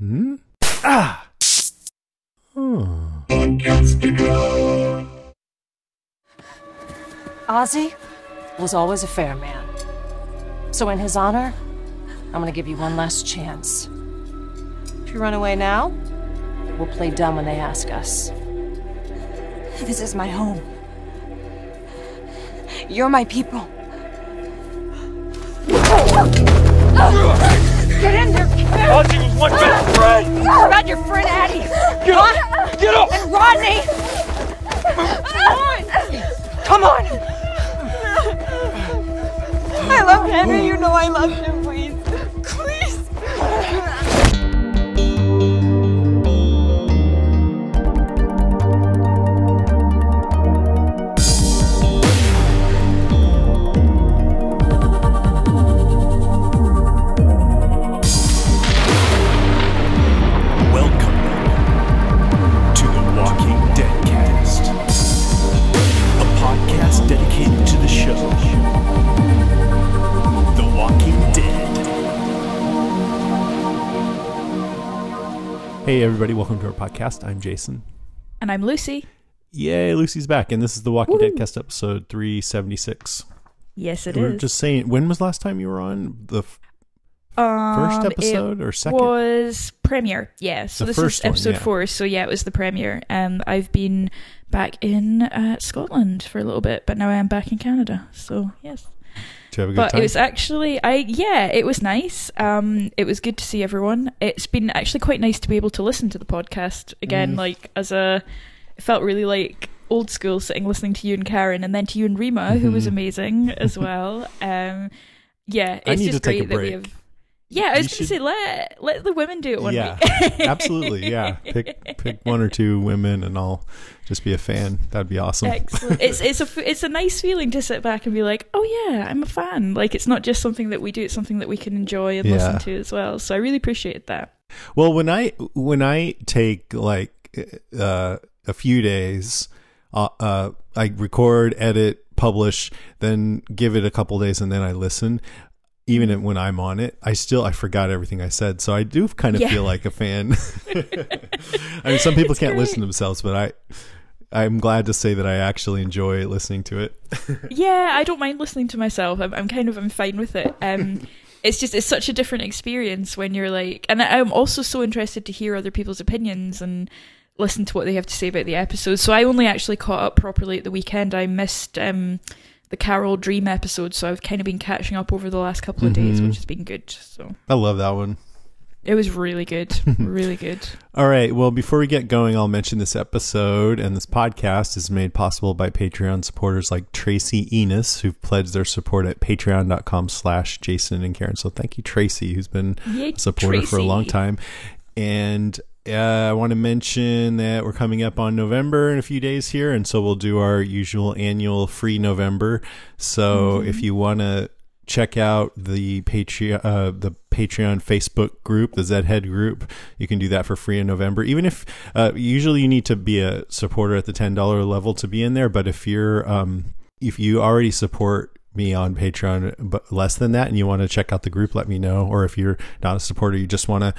Hmm? Ah! Oh. Ozzy was always a fair man. So, in his honor, I'm gonna give you one last chance. If you run away now, we'll play dumb when they ask us. This is my home. You're my people. Get in there! Ozzy was my best friend! What about your friend Addie? Get up! Get up! And Rodney! Come on! Come on! I love Henry. You know I love him. Podcast dedicated to the show, The Walking Dead. Hey, everybody, welcome to our podcast. I'm Jason. And I'm Lucy. Yay, Lucy's back, and this is the Walking Dead Cast episode 376. Yes, it we is. were just saying, when was last time you were on? The f- um, first episode or second? was premiere. Yeah. So The this first is one, episode yeah. four. So yeah, it was the premiere. Um, I've been back in uh, Scotland for a little bit, but now I am back in Canada. So yes. Did you have a good But time? it was actually, I yeah, it was nice. Um, it was good to see everyone. It's been actually quite nice to be able to listen to the podcast again. Mm. Like as a, it felt really like old school sitting listening to you and Karen, and then to you and Rima, who was Mhm. amazing as well. Um, yeah, it's I need just to take great a that we have. Yeah, I was going to should- say let let the women do it one yeah, week. absolutely. Yeah, pick pick one or two women, and I'll just be a fan. That'd be awesome. Excellent. It's it's a it's a nice feeling to sit back and be like, oh yeah, I'm a fan. Like it's not just something that we do; it's something that we can enjoy and Yeah. listen to as well. So I really appreciate that. Well, when I when I take like uh, a few days, uh, uh, I record, edit, publish, then give it a couple days, and then I listen. Even when I'm on it, I still I forgot everything I said, so I do kind of Yeah. feel like a fan. I mean, some people It's can't great. listen to themselves, but I I'm glad to say that I actually enjoy listening to it. Yeah, I don't mind listening to myself. I'm, I'm kind of I'm fine with it. Um, it's just it's such a different experience when you're like, and I'm also so interested to hear other people's opinions and listen to what they have to say about the episode. So I only actually caught up properly at the weekend. I missed um the Carol Dream episode, so I've kind of been catching up over the last couple of days, Mhm. which has been good. So I love that one. it was really good, really good. All right. Well, before we get going, I'll mention this episode and this podcast is made possible by Patreon supporters like Tracy Enos, who've pledged their support at patreon.com slash Jason and Karen. So thank you, Tracy, who's been Yay, a supporter for a long time. And uh, I want to mention that we're coming up on November in a few days here. And so we'll do our usual annual free November. So if you want to check out the Patreon, uh, the Patreon Facebook group, the Zed Head group. You can do that for free in November. Even if uh, usually you need to be a supporter at the ten dollar level to be in there, but if you're um, if you already support me on Patreon, but less than that, and you want to check out the group, let me know. Or if you're not a supporter, you just want to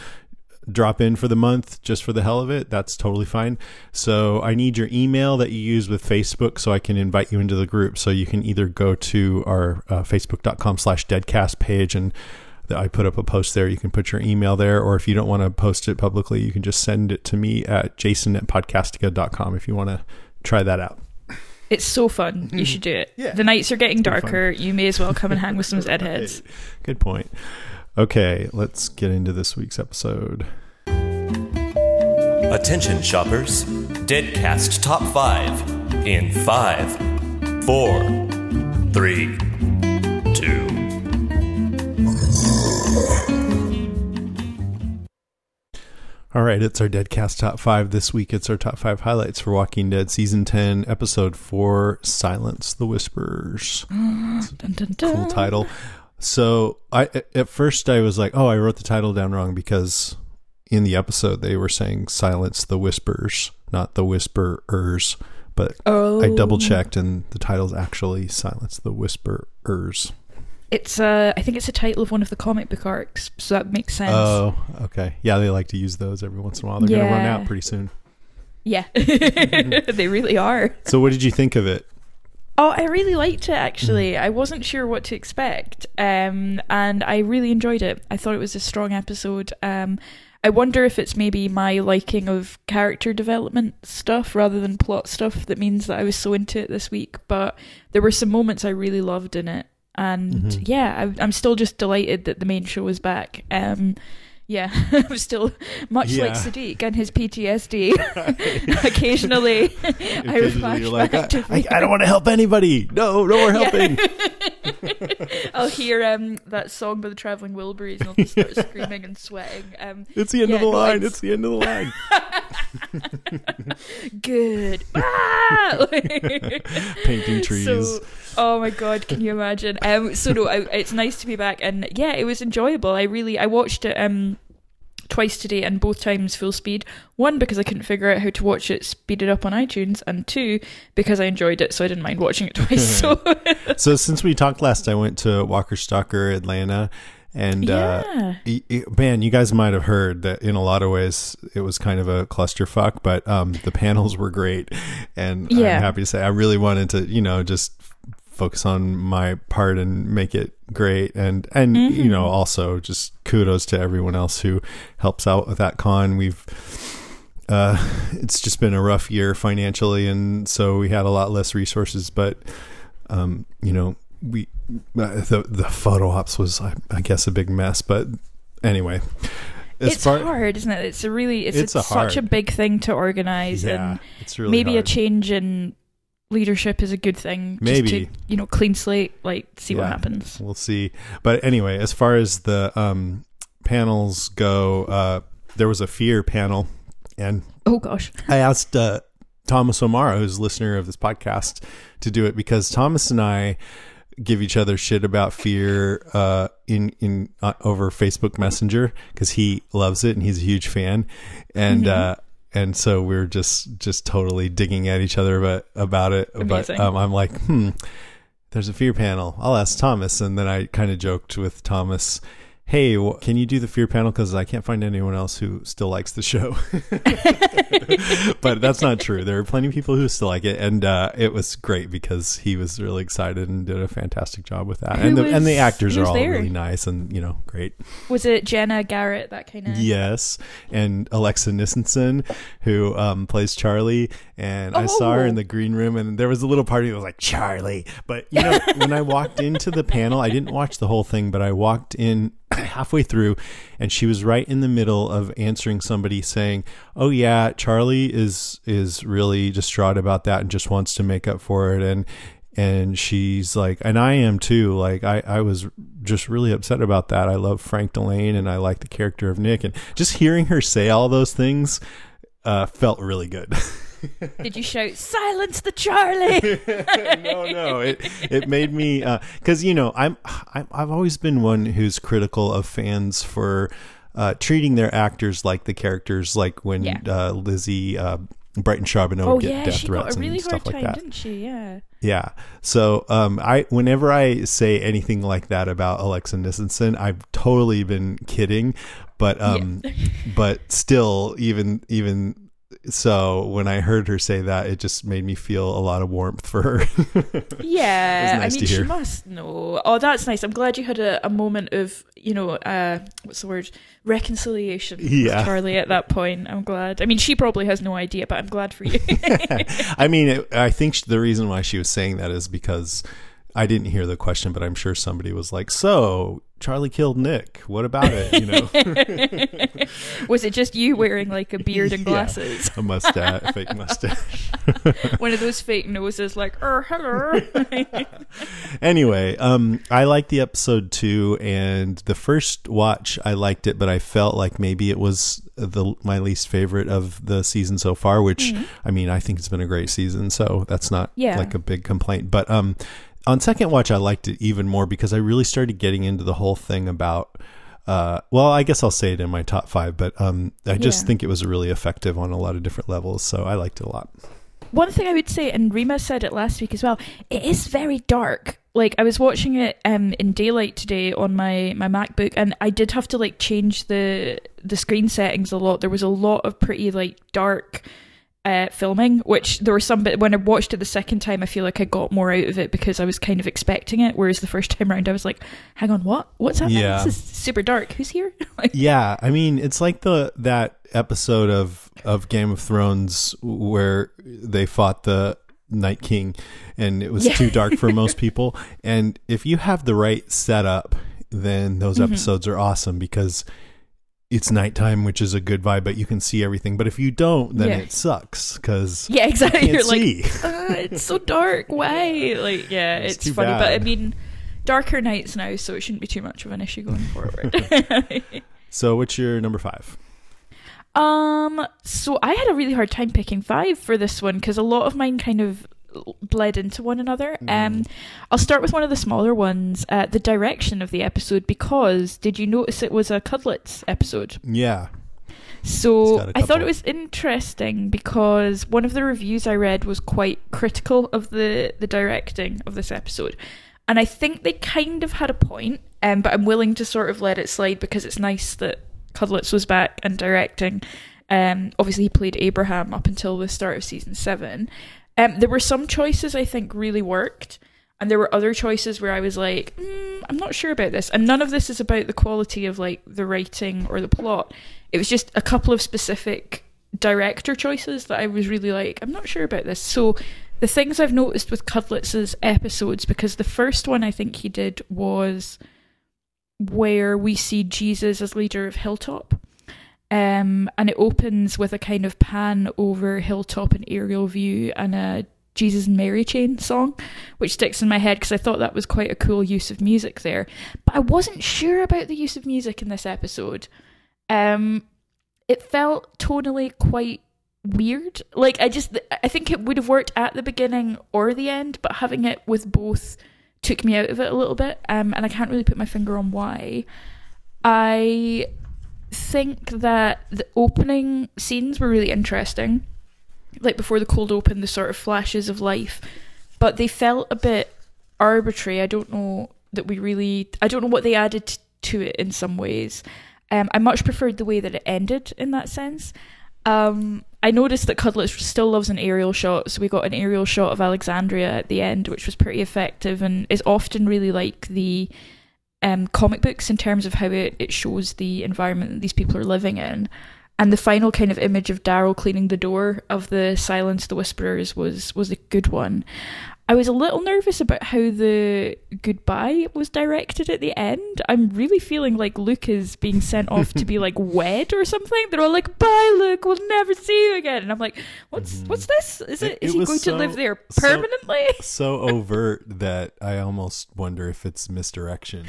drop in for the month just for the hell of it, that's totally fine. So I need your email that you use with Facebook so I can invite you into the group. So you can either go to our uh, facebook.com slash deadcast page and I put up a post there. You can put your email there, or if you don't want to post it publicly, you can just send it to me at jason at podcastica.com if you want to try that out. It's so fun. You should do it. Yeah. The nights are getting darker. You may as well come and hang with some Zedheads. Good point. Okay, let's get into this week's episode. Attention, shoppers. Deadcast Top 5 in 5, 4, 3, 2. All right, it's our Deadcast top five this week. It's our top five highlights for Walking Dead season ten, episode four, "Silence the Whispers." Mm, dun, dun, dun. Cool title. So I at first I was like, oh, I wrote the title down wrong because in the episode they were saying "Silence the Whispers," not the Whisperers. But Oh, I double checked, and the title's actually "Silence the Whisperers." It's uh, I think it's a title of one of the comic book arcs, so that makes sense. Oh, okay. Yeah, they like to use those every once in a while. They're going to run out pretty soon. yeah, they really are. So, what did you think of it? Oh, I really liked it actually. I wasn't sure what to expect, um, and I really enjoyed it. I thought it was a strong episode. Um, I wonder if it's maybe my liking of character development stuff rather than plot stuff that means that I was so into it this week. But there were some moments I really loved in it, and yeah, I, I'm still just delighted that the main show is back. Um, yeah, I'm still much like Yeah. Siddiq and his PTSD. Occasionally, I Occasionally you're like, to I, I, I don't want to help anybody. No, no more helping. I'll hear um that song by the Traveling Wilburys and I'll just start screaming and sweating. Um, It's the end Yeah, of the line. it's- It's the end of the line. good. Ah! Painting trees. So, oh my god, can you imagine? Um, so no, I, it's nice to be back, and yeah, it was enjoyable. I really, I watched it um twice today, and both times full speed. One because I couldn't figure out how to watch it speeded up on iTunes, and two because I enjoyed it, so I didn't mind watching it twice. So so, since we talked last, I went to Walker Stalker Atlanta. And uh, Yeah. y- man, you guys might have heard that in a lot of ways it was kind of a clusterfuck, but um, the panels were great, and Yeah. I'm happy to say I really wanted to, you know, just focus on my part and make it great, and and you know also just kudos to everyone else who helps out with that con. We've uh, it's just been a rough year financially, and so we had a lot less resources. But um, you know, we uh, the the photo ops was, I, I guess, a big mess. But anyway, it's far- hard, isn't it? It's a really, it's, It's a a such a big thing to organize, Yeah, and it's really maybe hard. a change in leadership is a good thing. Maybe. to, you know, clean slate, like see what happens. We'll see. But anyway, as far as the um, panels go, uh, there was a fear panel, and Oh gosh, I asked uh, Thomas O'Mara, who's a listener of this podcast, to do it because Thomas and I give each other shit about fear uh, in in uh, over Facebook Messenger because he loves it and he's a huge fan, and uh, and so we're just just totally digging at each other about about it. Amazing. But um, I'm like, hmm, there's a fear panel. I'll ask Thomas, and then I kind of joked with Thomas. Hey, can you do the fear panel? Because I can't find anyone else who still likes the show. but that's not true. There are plenty of people who still like it, and uh, it was great because he was really excited and did a fantastic job with that. Who and the and the actors are all there? really nice and you know great. was it Jenna Garrett? That kind of Yes, and Alexa Nisenson, who um, plays Charlie, and I saw her Oh. in the green room, and there was a little party that was like Charlie. But you know, when I walked into the panel, I didn't watch the whole thing, but I walked in halfway through, and she was right in the middle of answering somebody saying, "Oh yeah, Charlie is is really distraught about that and just wants to make up for it," and and she's like and i am too. Like i i was just really upset about that. I love frank dillane and i like the character of nick. And just hearing her say all those things uh felt really good Did you shout "Silence the Charlie"? no no it it made me uh because you know I'm, I'm i've always been one who's critical of fans for uh treating their actors like the characters like when Yeah. uh lizzie uh Brighton Sharbino oh get yeah, death she got threats a really and stuff hard like that. didn't she? Yeah. Yeah. So um, I whenever I say anything like that about Alexa Nisenson, I've totally been kidding, but um, but still, even even so, when I heard her say that, it just made me feel a lot of warmth for her. Yeah, nice I to mean, she must know. Oh, that's nice. I'm glad you had a, a moment of, you know, uh, what's the word? Reconciliation Yeah. with Charlie at that point. I'm glad. I mean, she probably has no idea, but I'm glad for you. I mean, it, I think the reason why she was saying that is because I didn't hear the question, but I'm sure somebody was like, "So Charlie killed Nick. What about it?" You know. Was it just you wearing like a beard and Yeah. glasses? a mustache, fake mustache. One of those fake noses, like, er, hello. anyway, um, I liked the episode too, and the first watch I liked it, but I felt like maybe it was the my least favorite of the season so far. Which I mean, I think it's been a great season, so that's not Yeah. like a big complaint. But um, on second watch, I liked it even more because I really started getting into the whole thing about. Uh, well, I guess I'll say it in my top five, but um, I just Yeah. think it was really effective on a lot of different levels, so I liked it a lot. One thing I would say, and Rima said it last week as well, it is very dark. like I was watching it um in daylight today on my my MacBook and I did have to like change the the screen settings a lot. There was a lot of pretty like dark uh filming, which there were some bit when I watched it the second time I feel like I got more out of it because I was kind of expecting it whereas the first time around I was like, "Hang on, what? What's happening? Yeah. This is super dark. Who's here?" like, Yeah, I mean, it's like the that episode of of Game of Thrones where they fought the Night King, and it was Yeah. too dark for most people. And if you have the right setup, then those Mm-hmm. episodes are awesome because it's nighttime, which is a good vibe, but you can see everything. But if you don't, then Yeah. it sucks because yeah, exactly. can't You're see. like, uh, "It's so dark. Why?" Like, yeah, It's it's, funny, but I mean, darker nights now, so it shouldn't be too much of an issue going forward. so, what's your number five? Um, so I had a really hard time picking five for this one because a lot of mine kind of bled into one another. Um, I'll start with one of the smaller ones, uh, the direction of the episode, because did you notice it was a Cudlitz episode? Yeah, So It's got a I thought it was interesting because one of the reviews I read was quite critical of the the directing of this episode. And I think they kind of had a point, um, but I'm willing to sort of let it slide because it's nice that Cudlitz was back and directing. Um, obviously, he played Abraham up until the start of season seven. Um, there were some choices I think really worked, and there were other choices where I was like, mm, I'm not sure about this. And none of this is about the quality of like the writing or the plot. It was just a couple of specific director choices that I was really like, I'm not sure about this. So the things I've noticed with Cudlitz' episodes, because the first one I think he did was where we see Jesus as leader of Hilltop. Um, and it opens with a kind of pan over Hilltop and aerial view and a Jesus and Mary chain song, which sticks in my head because I thought that was quite a cool use of music there. But I wasn't sure about the use of music in this episode. Um, it felt tonally quite weird. Like I just, I think it would have worked at the beginning or the end, but having it with both took me out of it a little bit. Um, and I can't really put my finger on why. I think that the opening scenes were really interesting. Like before the cold open, the sort of flashes of life, but they felt a bit arbitrary. I don't know that we really. I don't know what they added to it in some ways. Um, I much preferred the way that it ended in that sense. Um, I noticed that Cudlitz still loves an aerial shot, so we got an aerial shot of Alexandria at the end, which was pretty effective and is often really like the um, comic books in terms of how it, it shows the environment that these people are living in. And the final kind of image of Daryl cleaning the door of the Silence the Whisperers was was a good one. I was a little nervous about how the goodbye was directed at the end. I'm really feeling like Luke is being sent off to be like wed or something. They're all like, "Bye, Luke. We'll never see you again." And I'm like, "What's mm-hmm. what's this? Is it. It- is it he going so- to live there permanently?" so overt that I almost wonder if it's misdirection.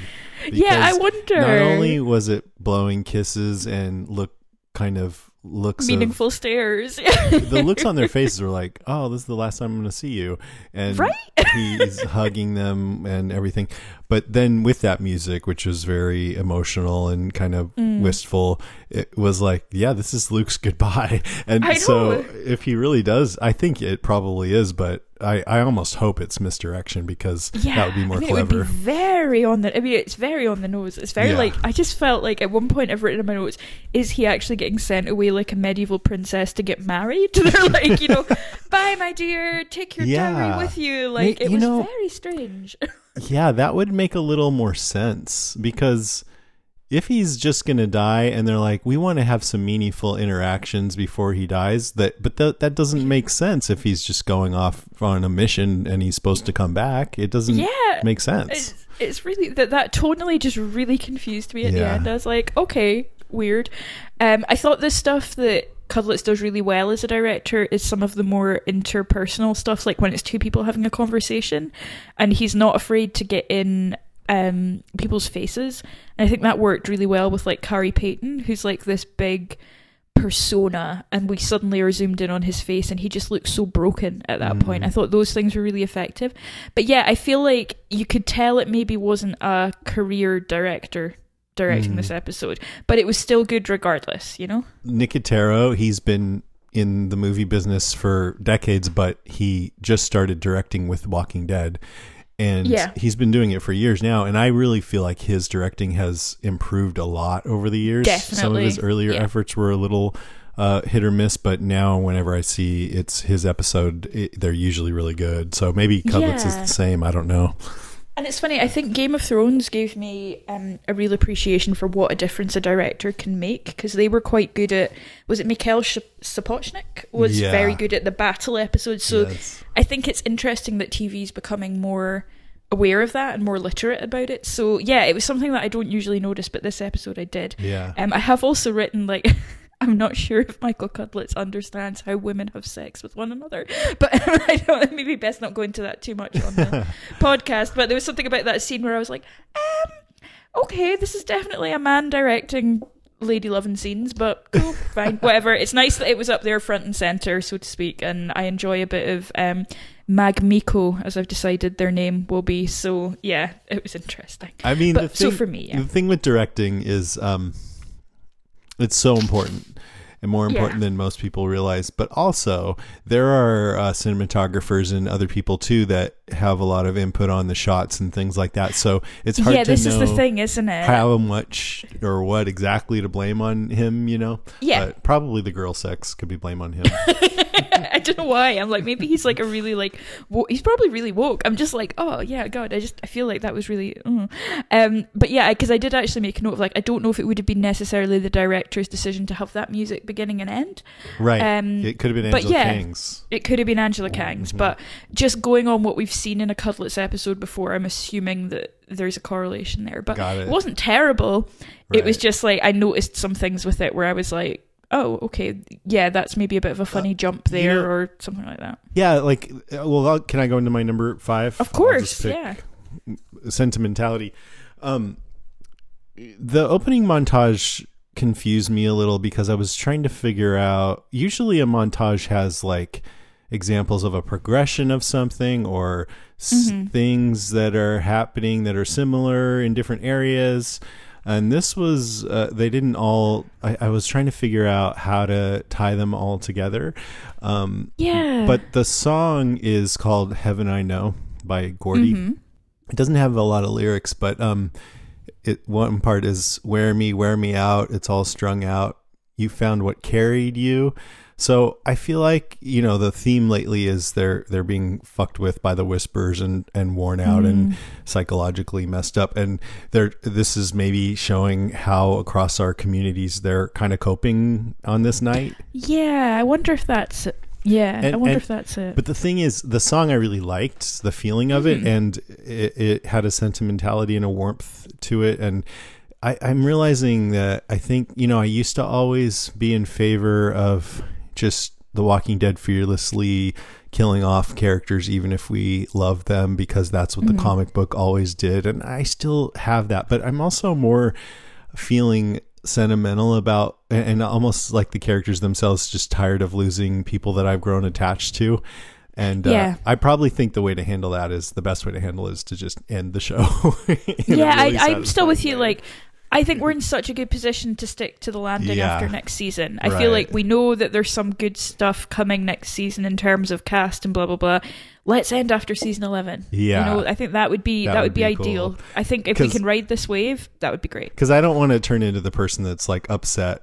Yeah, I wonder. Not only was it blowing kisses and look kind of looks of- Meaningful stares. the looks on their faces were like, "Oh, this is the last time I'm going to see you," and Right? he's hugging them and everything. But then with that music, which was very emotional and kind of Mm. wistful, it was like, "Yeah, this is Luke's goodbye." And so, if he really does, I think it probably is, but I, I almost hope it's misdirection because that would be more I think clever. It would be very on the. I mean, it's very on the nose. It's very Yeah. like I just felt like at one point I've written in my notes: is he actually getting sent away like a medieval princess to get married? They're like, you know, bye, my dear, take your Yeah. dowry with you. Like it you was know- very strange. Yeah, that would make a little more sense because if he's just going to die and they're like we want to have some meaningful interactions before he dies that but that that doesn't make sense if he's just going off on a mission and he's supposed to come back. It doesn't Yeah. make sense. It's, it's really that that tonally just really confused me at the end. I was like, okay, weird. Um, I thought this stuff that Cudlitz does really well as a director is some of the more interpersonal stuff, like when it's two people having a conversation, and he's not afraid to get in um people's faces. And I think that worked really well with like Khary Payton, who's like this big persona and we suddenly are zoomed in on his face and he just looks so broken at that point. I thought those things were really effective. But yeah, I feel like you could tell it maybe wasn't a career director directing this episode, but it was still good regardless, you know? Nicotero, he's been in the movie business for decades, but he just started directing with Walking Dead. And Yeah. he's been doing it for years now. And I really feel like his directing has improved a lot over the years. Some of his earlier Yeah. efforts were a little uh, hit or miss, but now whenever I see it's his episode, it, they're usually really good. So maybe Cudlitz is the same. I don't know. And it's funny, I think Game of Thrones gave me um, a real appreciation for what a difference a director can make because they were quite good at. Was it Mikhail Sh- Sapochnik? Was Yeah. very good at the battle episodes. So Yes. I think it's interesting that TV is becoming more aware of that and more literate about it. So yeah, it was something that I don't usually notice, but this episode I did. Yeah. Um, I have also written like. I'm not sure if Michael Cudlitz understands how women have sex with one another, but I don't. Maybe best not go into that too much on the podcast. But there was something about that scene where I was like, um, okay, this is definitely a man directing lady loving scenes, but cool, fine, whatever. It's nice that it was up there front and center, so to speak, and I enjoy a bit of um, Magmiko, as I've decided their name will be. So yeah, it was interesting. I mean, But- the so for me, yeah. the thing with directing is um, it's so important and more important Yeah. than most people realize. But also, there are uh, cinematographers and other people too that have a lot of input on the shots and things like that. So it's hard yeah, to this know is the thing, isn't it? how much or what exactly to blame on him. You know, Yeah. But probably the girl sex could be blame on him. I don't know why. I'm like, maybe he's like a really like, wo- he's probably really woke. I'm just like, oh yeah, God, I just I feel like that was really, uh. um, but yeah, because I did actually make a note of like, I don't know if it would have been necessarily the director's decision to have that music beginning and end. right? Um, it could have been but yeah. Kang's. It could have been Angela Kang's, but just going on what we've seen in a Cudlitz episode before, I'm assuming that there's a correlation there. But Got it. wasn't terrible. It was just like I noticed some things with it where I was like, oh, okay, yeah, that's maybe a bit of a funny jump there Uh, know- or something like that. Yeah, like uh, well, I'll, can I go into my number five? Of course, yeah. sentimentality. Um, the opening montage confused me a little because I was trying to figure out. Usually, a montage has like examples of a progression of something or s- things that are happening that are similar in different areas. And this was, uh, they didn't all, I, I was trying to figure out how to tie them all together. Um, Yeah. but the song is called Heaven I Know by Gordi. Mm-hmm. It doesn't have a lot of lyrics, but um, it one part is "Wear me, wear me out." It's all strung out. You found what carried you. So I feel like you know the theme lately is they're they're being fucked with by the whispers and and worn out and psychologically messed up and they're this is maybe showing how across our communities they're kind of coping on this night. yeah, I wonder if that's it. Yeah, I wonder and- if that's it. But the thing is, the song I really liked, the feeling of Mm-hmm. it, and it, it had a sentimentality and a warmth to it. And I, I'm realizing that I think, you know, I used to always be in favor of just The Walking Dead fearlessly killing off characters, even if we love them, because that's what Mm-hmm. the comic book always did. And I still have that. But I'm also more feeling sentimental about and almost like the characters themselves just tired of losing people that I've grown attached to. And uh, I probably think the way to handle that is the best way to handle it is to just end the show. yeah, I, I'm still with satisfying you. Like, I think we're in such a good position to stick to the landing Yeah. after next season. I feel like we know that there's some good stuff coming next season in terms of cast and blah blah blah. Let's end after season eleven. Yeah. you know, I think that would be That that, would would be, be cool. ideal. I think if we can ride this wave, that would be great. because I don't want to turn into the person that's like upset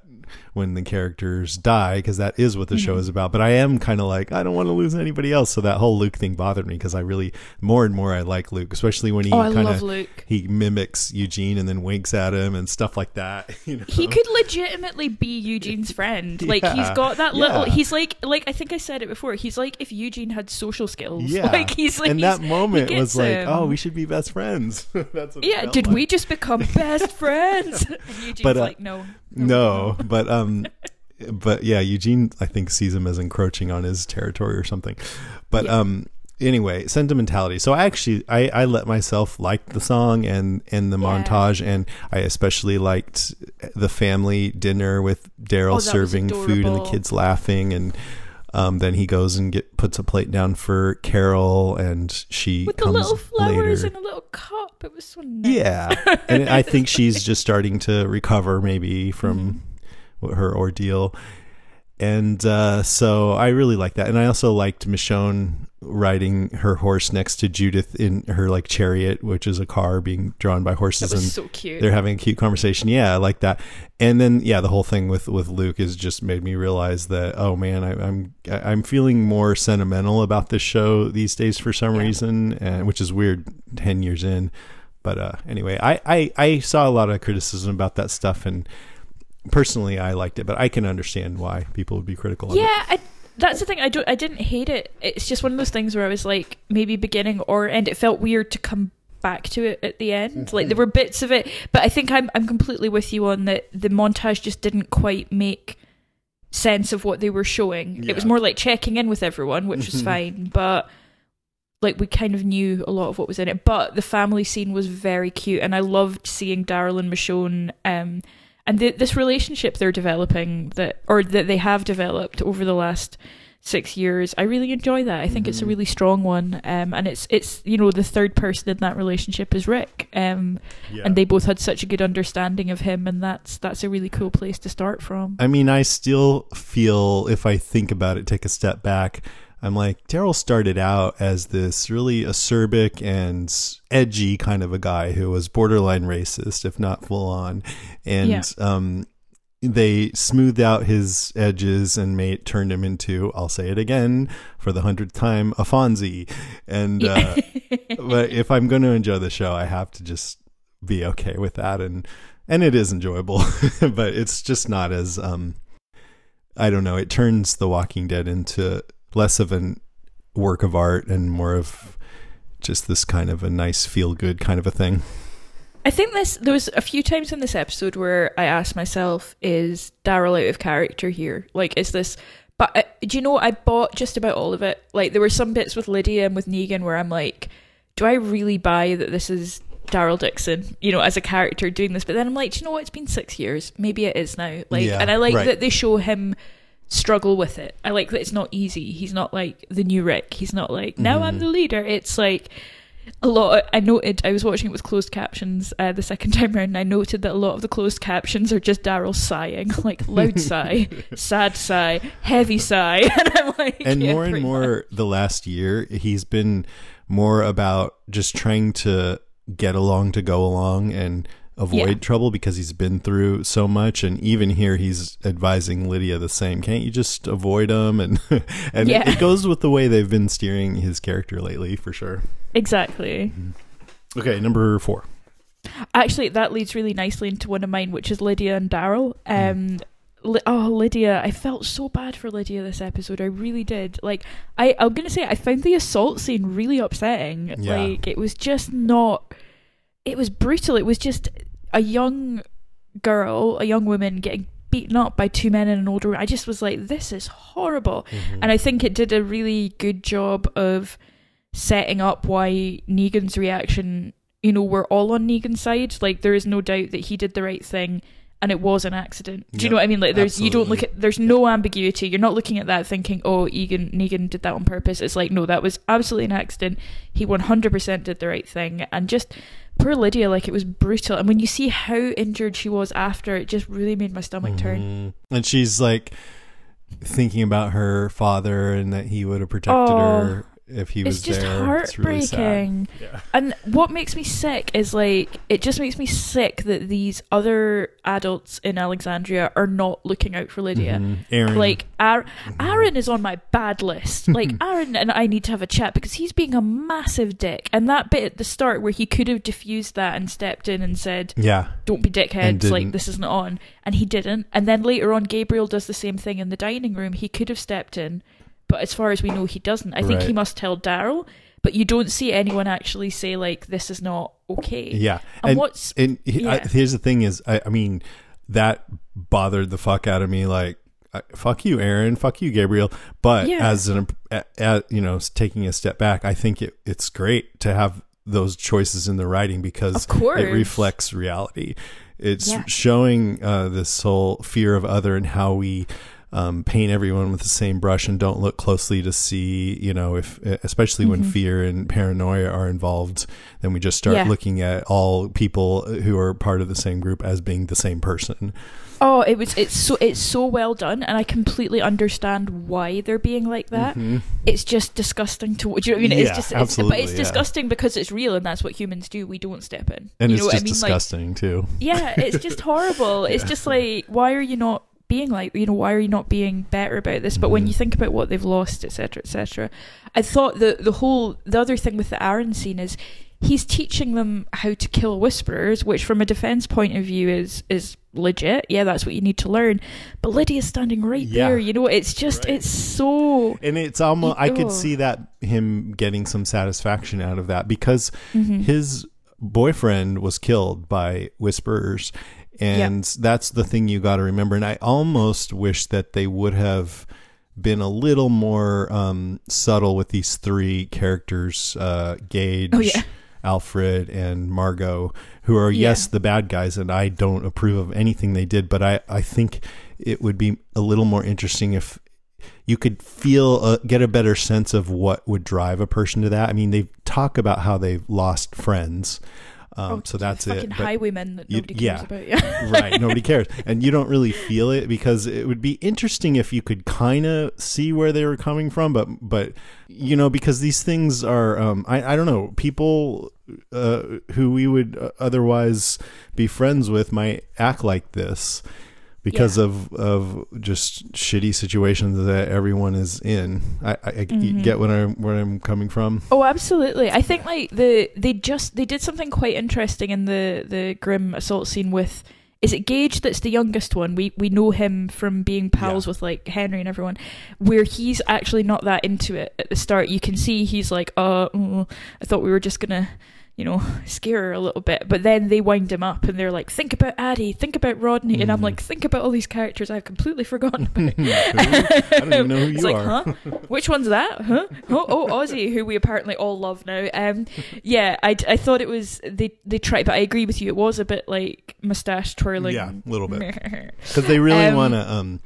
when the characters die because that is what the show Mm-hmm. is about. But I am kind of like I don't want to lose anybody else. So that whole Luke thing bothered me because I really more and more I like Luke, especially when he Oh, kind of he mimics Eugene and then winks at him and stuff like that. You know? He could legitimately be Eugene's friend. Like he's got that little. He's like, like I think I said it before. He's like if Eugene had social skills. yeah, like he's like. and that moment was like, him. oh, we should be best friends. that's Yeah, did like. we just become best friends? And Eugene's But, uh, like, no. No, but um, but yeah, Eugene I think sees him as encroaching on his territory or something. But Yeah. um, anyway, sentimentality. So I actually I I let myself like the song and and the Yeah. montage, and I especially liked the family dinner with Oh, Daryl was serving food and the kids laughing and. Um, then he goes and get puts a plate down for Carol, and she With the little flowers later. in a little cup. It was so nice. Yeah, and I think she's just starting to recover maybe from Mm-hmm. her ordeal. and uh, so I really like that. And I also liked Michonne riding her horse next to Judith in her like chariot, which is a car being drawn by horses. That was and so cute. They're having a cute conversation. Yeah, I like that. And then yeah, the whole thing with with Luke has just made me realize that oh man, I, I'm I'm feeling more sentimental about this show these days for some Yeah. reason, and which is weird. Ten years in. But uh, anyway, I, I, I saw a lot of criticism about that stuff, and personally, I liked it. But I can understand why people would be critical. Of it. Yeah, I, that's the thing. I don't. I didn't hate it. It's just one of those things where I was like, maybe beginning or end. It felt weird to come back to it at the end. Like there were bits of it, but I think I'm I'm completely with you on that. The montage just didn't quite make sense of what they were showing. It was more like checking in with everyone, which is fine, but. Like we kind of knew a lot of what was in it, but the family scene was very cute, and I loved seeing Daryl and Michonne, um, and the, this relationship they're developing that, or that they have developed over the last six years. I really enjoy that. I think it's a really strong one, um, and it's it's you know the third person in that relationship is Rick, um, Yeah. and they both had such a good understanding of him, and that's that's a really cool place to start from. I mean, I still feel if I think about it, take a step back. I'm like Daryl started out as this really acerbic and edgy kind of a guy who was borderline racist, if not full on, and Yeah. um, they smoothed out his edges and made turned him into I'll say it again for the hundredth time a Fonzie. And uh, but if I'm going to enjoy the show, I have to just be okay with that and and it is enjoyable, but it's just not as um I don't know, it turns The Walking Dead into less of an work of art and more of just this kind of a nice feel good kind of a thing. I think this there was a few times in this episode where I asked myself, "Is Daryl out of character here? Like, is this?" But uh, do you know I bought just about all of it? Like, there were some bits with Lydia and with Negan where I'm like, "Do I really buy that this is Daryl Dixon? You know, as a character doing this?" But then I'm like, "Do you know what? It's been six years. Maybe it is now." Like, Yeah, and I like right. that they show him struggle with it. I like that it's not easy. He's not like the new Rick. He's not like now I'm Mm-hmm. the leader. It's like a lot. I noted I was watching it with closed captions uh, the second time around. And I noted that a lot of the closed captions are just Daryl sighing, like loud sigh, sad sigh, heavy sigh, and I'm like, and yeah, more and more the last year he's been more about just trying to get along to go along and avoid Yeah. trouble because he's been through so much and even here he's advising Lydia the same can't you just avoid him and and Yeah. it, it goes with the way they've been steering his character lately for sure Exactly. okay number 4 Actually, that leads really nicely into one of mine, which is Lydia and Daryl. Um, Li- oh, Lydia! I felt so bad for Lydia this episode. I really did. Like, I I'm gonna say I found the assault scene really upsetting. Yeah. Like, it was just not. It was brutal. It was just a young girl, a young woman getting beaten up by two men in an older. I just was like, this is horrible. Mm-hmm. And I think it did a really good job of setting up why Negan's reaction, you know, we're all on Negan's side. Like there is no doubt that he did the right thing and it was an accident. Do you Yep, know what I mean? Like there's you don't look at there's no ambiguity. You're not looking at that thinking, "Oh, Egan Negan did that on purpose." It's like, "No, that was absolutely an accident. He 100% did the right thing." And just poor Lydia, like it was brutal. And when you see how injured she was after, it just really made my stomach turn. Mhm. and she's like thinking about her father and that he would have protected Oh, her if he was It's just there It's really heartbreaking. Yeah. And what makes me sick is like it just makes me sick that these other adults in Alexandria are not looking out for Lydia. Mhm. Aaron Like Ar- Aaron is on my bad list. Like Aaron and I need to have a chat because he's being a massive dick. And that bit at the start where he could have diffused that and stepped in and said, yeah "Don't be And dickheads. Like this isn't on," and he didn't. And then later on, Gabriel does the same thing in the dining room. He could have stepped in, but as far as we know, he doesn't. I think he must tell Daryl, but you don't see anyone actually say like, "This is not okay." Yeah, And what's- and he- I- here's the thing: is I, I mean that bothered the fuck out of me. Like, fuck you, Aaron. Fuck you, Gabriel. But Yeah. as an, a, a- you know, taking a step back, I think it, it's great to have those choices in the writing because it reflects reality. It's Yeah. showing uh, this whole fear of other and how we um, paint everyone with the same brush and don't look closely to see, you know, if especially when Mm-hmm. fear and paranoia are involved, then we just start Yeah. looking at all people who are part of the same group as being the same person. Oh, it was it's so it's so well done, and I completely understand why they're being like that. It's just disgusting to. Do you know what I mean? Mm-hmm. Yeah, it's just, it's, but it's yeah. disgusting because it's real, and that's what humans do. We don't step in, And you it's know just I mean? disgusting too. Yeah, it's just horrible. It's just like, why are you not being like, you know, why are you not being better about this? But when Mm-hmm. you think about what they've lost, etc., etc., I thought the the whole the other thing with the Aaron scene is he's teaching them how to kill whisperers, which from a defense point of view is is legit. Yeah, that's what you need to learn. But Lydia's standing right Yeah. there. You know, it's just Right. it's so And it's almost I could see that him getting some satisfaction out of that because Mm-hmm. his boyfriend was killed by whisperers and that's the thing you got to remember and I almost wish that they would have been a little more um, subtle with these three characters uh, Gage Oh, yeah. Alfred and Margo, who are yes the bad guys, and I don't approve of anything they did, but I I think it would be a little more interesting if you could feel uh, get a better sense of what would drive a person to that. I mean, they talk about how they've lost friends, um, so that's it. Oh, highwaymen that you- nobody cares yeah. about. Yeah. right nobody cares and you don't really feel it because it would be interesting if you could kind of see where they were coming from but but you know because these things are um i, I don't know people uh, who we would otherwise be friends with might act like this because Yeah. of of just shitty situations that everyone is in i, I, Mm-hmm. get what i'm where i'm coming from Oh, absolutely. I think like the they just they did something quite interesting in the the grim assault scene with is it Gage that's the youngest one? We we know him from being pals Yeah. with like Henry and everyone, where he's actually not that into it at the start. You can see he's like, uh, mm, I thought we were just gonna. You know, scare her a little bit, but then they wind him up and they're like, "Think about Addie, think about Rodney," and Mm-hmm. I'm like, "Think about all these characters I've completely forgotten about." i don't even know who you It's like, are huh? Which one's that? Huh? Oh, oh, Ozzy, who we apparently all love now. Um, yeah, I, I thought it was they they tried, but I agree with you. It was a bit like mustache twirling. Yeah, a little bit. because they really Um, want to um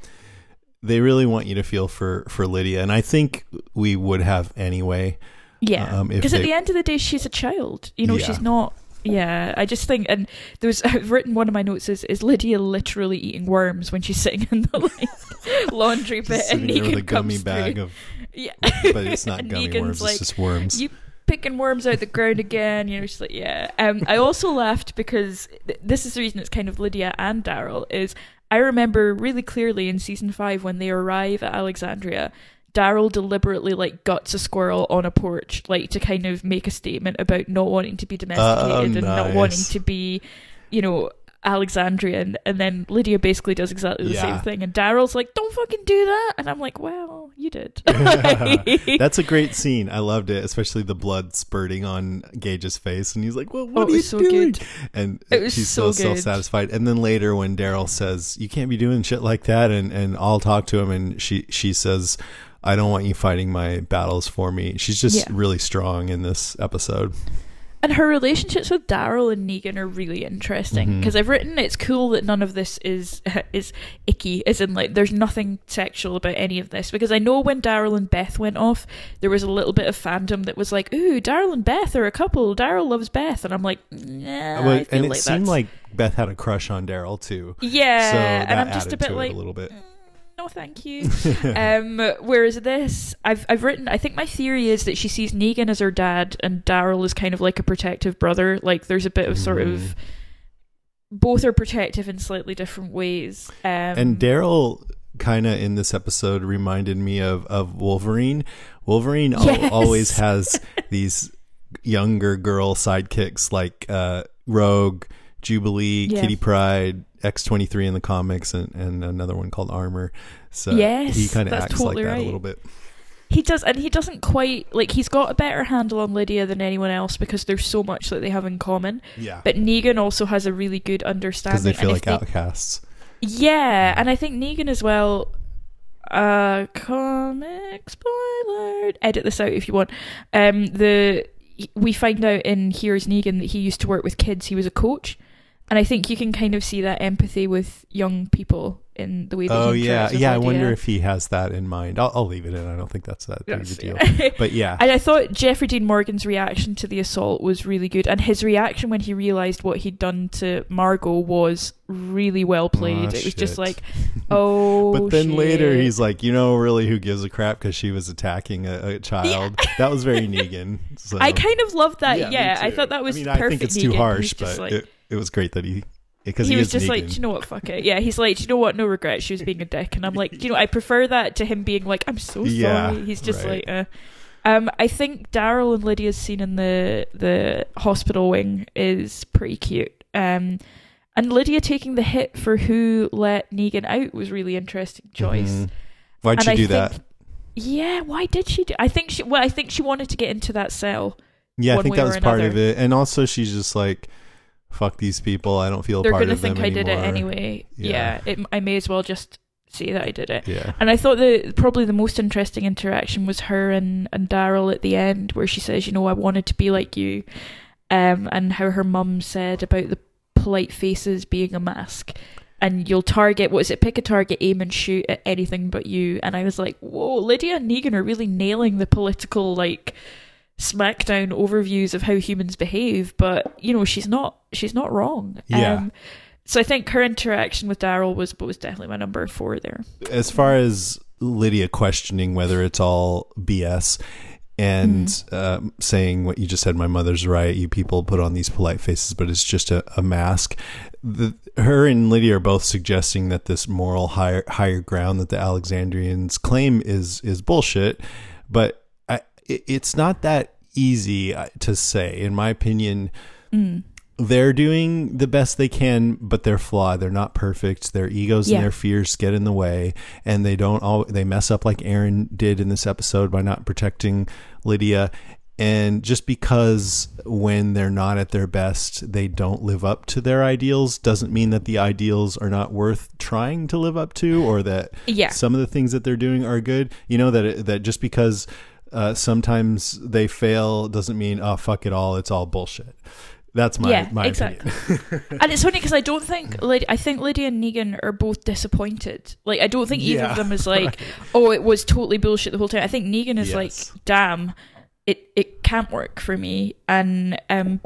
they really want you to feel for for lydia and i think we would have anyway yeah, Um, because at the end of the day, she's a child. You know, Yeah. she's not. Yeah, I just think, and there was I've written one of my notes is is Lydia literally eating worms when she's sitting in the like, laundry bit, and Negan with a gummy comes bag through. of yeah, but it's not gummy Negan's worms like, it's just worms you picking worms out of the ground again. You know, she's like, yeah. Um, I also laughed because th- this is the reason it's kind of Lydia and Daryl. Is I remember really clearly in season five when they arrive at Alexandria. Daryl deliberately like guts a squirrel on a porch, like to kind of make a statement about not wanting to be uh, domesticated oh, and not wanting to be, you know, Alexandrian. And then Lydia basically does exactly the Yeah. same thing, and Daryl's like, "Don't fucking do that," and I'm like, "Well, you did." that's a great scene i loved it especially the blood spurting on gage's face and he's like well Oh, what it are you so doing good. and It was she's so so, self-satisfied and then later when daryl says you can't be doing shit like that and and i'll talk to him and she she says I don't want you fighting my battles for me. She's just Yeah. really strong in this episode. And her relationships with Daryl and Negan are really interesting Mm-hmm. because I've written it's cool that none of this is is icky, as in like there's nothing sexual about any of this. Because I know when Daryl and Beth went off, there was a little bit of fandom that was like, "Ooh, Daryl and Beth are a couple. Daryl loves Beth," and I'm like. Well, and it like seemed that's- like Beth had a crush on Daryl too. yeah, so and I'm just a bit like, a little bit. No thank you um whereas this i've i've written i think my theory is that she sees negan as her dad and daryl is kind of like a protective brother like there's a bit of sort Mm. of both are protective in slightly different ways um And Daryl kind of in this episode reminded me of of Wolverine. Wolverine al- always has these younger girl sidekicks like uh, Rogue, Jubilee, Yeah. Kitty Pryde, X twenty three in the comics, and, and another one called Armor. So Yes, he kind of acts totally like that right. a little bit. he does and he doesn't quite like he's got a better handle on lydia than anyone else because there's so much that they have in common Yeah, but negan also has a really good understanding because they feel and like if they outcasts. Yeah, and I think Negan as well. Uh, comic spoiler. Edit this out if you want. Um, the we find out in Here's Negan that he used to work with kids. He was a coach, and I think you can kind of see that empathy with young people in the way that Oh he yeah, interacts with yeah. I wonder if he has that in mind. I'll, I'll leave it in. I don't think that's that big of a deal. But yeah, And I thought Jeffrey Dean Morgan's reaction to the assault was really good, and his reaction when he realized what he'd done to Margo was really well played. Aw, it was just like, oh. but then later he's like, you know, really, who gives a crap because she was attacking a, a child? That was very Negan. So. I kind of loved that. me Yeah, I thought that was I mean, perfect. I think it's too harsh, He's just but like, it, it was great that he because he, he, was just Negan. like, "Do you know what, fuck it. Yeah, he's like, "Do you know what, no regret. She was being a dick, and I'm like, "Do you know, I prefer that to him being like, I'm so sorry. Yeah, he's just right. like, uh. Um, I think Daryl and Lydia's scene in the the hospital wing is pretty cute. Um, and Lydia taking the hit for who let Negan out was really interesting choice. Mhm. Why'd And she I do think- that? Yeah, why did she do? I think she. Well, I think she wanted to get into that cell. Yeah, I think that was part of it. And also, she's just like, "Fuck these people. I don't feel They're of them think I did it anyway. Yeah. Yeah, it, I may as well just say that I did it. Yeah. And I thought the probably the most interesting interaction was her and, and Daryl at the end, where she says, "You know, I wanted to be like you," um, and how her mum said about the polite faces being a mask, and you'll target what is it? Pick a target, aim and shoot at anything but you. And I was like, "Whoa, Lydia and Negan are really nailing the political like." Smackdown overviews of how humans behave but you know she's not she's not wrong Yeah. um, so i think her interaction with daryl was was definitely my number four there as far as Lydia questioning whether it's all BS and Mm-hmm. um, saying what you just said, my mother's right. You people put on these polite faces, but it's just a, a mask. The, her and Lydia are both suggesting that this moral higher higher ground that the Alexandrians claim is is bullshit, but it's not that easy uh, to say. In my opinion, they're doing the best they can, but they're flawed. They're not perfect. Their egos Yeah. and their fears get in the way, and they don't all they mess up like Aaron did in this episode by not protecting Lydia. And just because when they're not at their best, they don't live up to their ideals, doesn't mean that the ideals are not worth trying to live up to, or that Yeah. some of the things that they're doing are good. You know that that just because uh, sometimes they fail doesn't mean oh fuck it all, it's all bullshit. That's my yeah, my exactly. opinion. and it's funny because I don't think Lyd- I think Lydia and Negan are both disappointed. Like I don't think either Yeah, of them is like, oh, it was totally bullshit the whole time. I think Negan is Yes. like, damn, it it can't work for me, and um.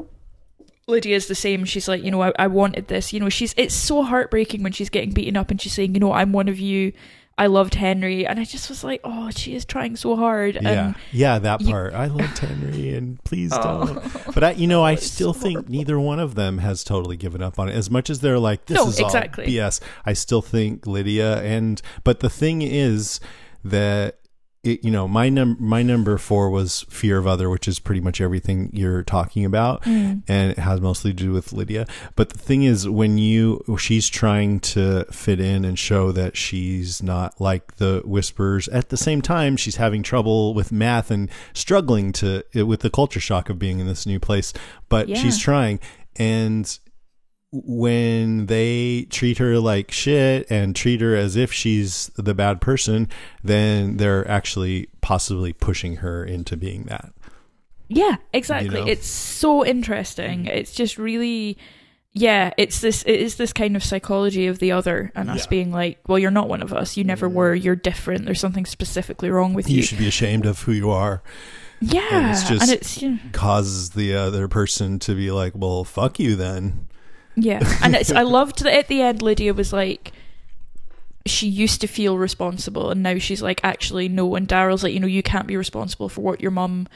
Lydia's the same. She's like, you know, I, I wanted this. You know, she's. It's so heartbreaking when she's getting beaten up and she's saying, you know, I'm one of you. I loved Henry, and I just was like, oh, she is trying so hard. yeah, And yeah, that you- part. I loved Henry, and please Oh. don't. But I, you know, I still think neither one of them has totally given up on it. As much as they're like, this No, is exactly. all BS. I still think Lydia and. But the thing is that. It, you know, my num my number four was fear of other, which is pretty much everything you're talking about, Mm. and it has mostly to do with Lydia. But the thing is, when you she's trying to fit in and show that she's not like the whispers. at the same time she's having trouble with math and struggling to with the culture shock of being in this new place. But Yeah. she's trying, and when they treat her like shit and treat her as if she's the bad person, then they're actually possibly pushing her into being that. Yeah, exactly. know? It's so interesting. It's just really yeah, it's this it is this kind of psychology of the other and us Yeah. Mm-hmm. being like, well, you're not one of us. You never were. You're different. There's something specifically wrong with you. You should be ashamed of who you are. yeah, and it's just- and it's yeah. Causes the other person to be like, well, fuck you then. Yeah, and it's I loved that at the end Lydia was like she used to feel responsible and now she's like actually no. And Daryl's like you know you can't be responsible for what your mum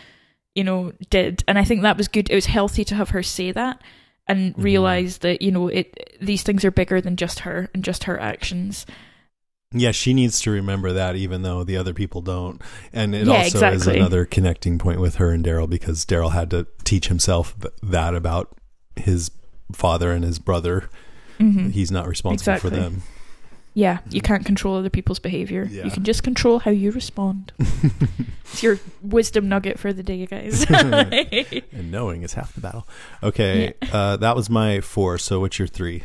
you know did. And I think that was good. It was healthy to have her say that and Mm-hmm. realize that you know it these things are bigger than just her and just her actions. Yeah, she needs to remember that, even though the other people don't. And it Yeah, also is another connecting point with her and Daryl because Daryl had to teach himself that about his father and his brother. He's not responsible for Mm-hmm. Them. yeah you can't control other people's behavior Yeah. you can just control how you respond it's your wisdom nugget for the day guys And knowing is half the battle. Okay, uh, that was my four. So what's your three?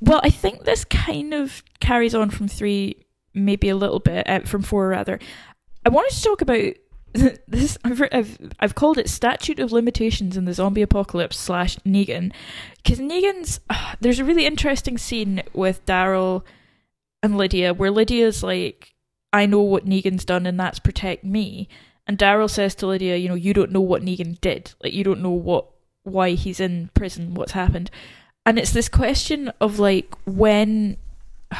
Well, I think this kind of carries on from three, maybe a little bit uh, from four rather. I wanted to talk about this. I've, I've I've called it statute of limitations in the zombie apocalypse slash Negan, because Negan's uh, there's a really interesting scene with Daryl and Lydia, where Lydia's like, I know what Negan's done and that's protect me. And Daryl says to Lydia, you know, you don't know what Negan did. Like you don't know what why he's in prison, what's happened. And it's this question of like when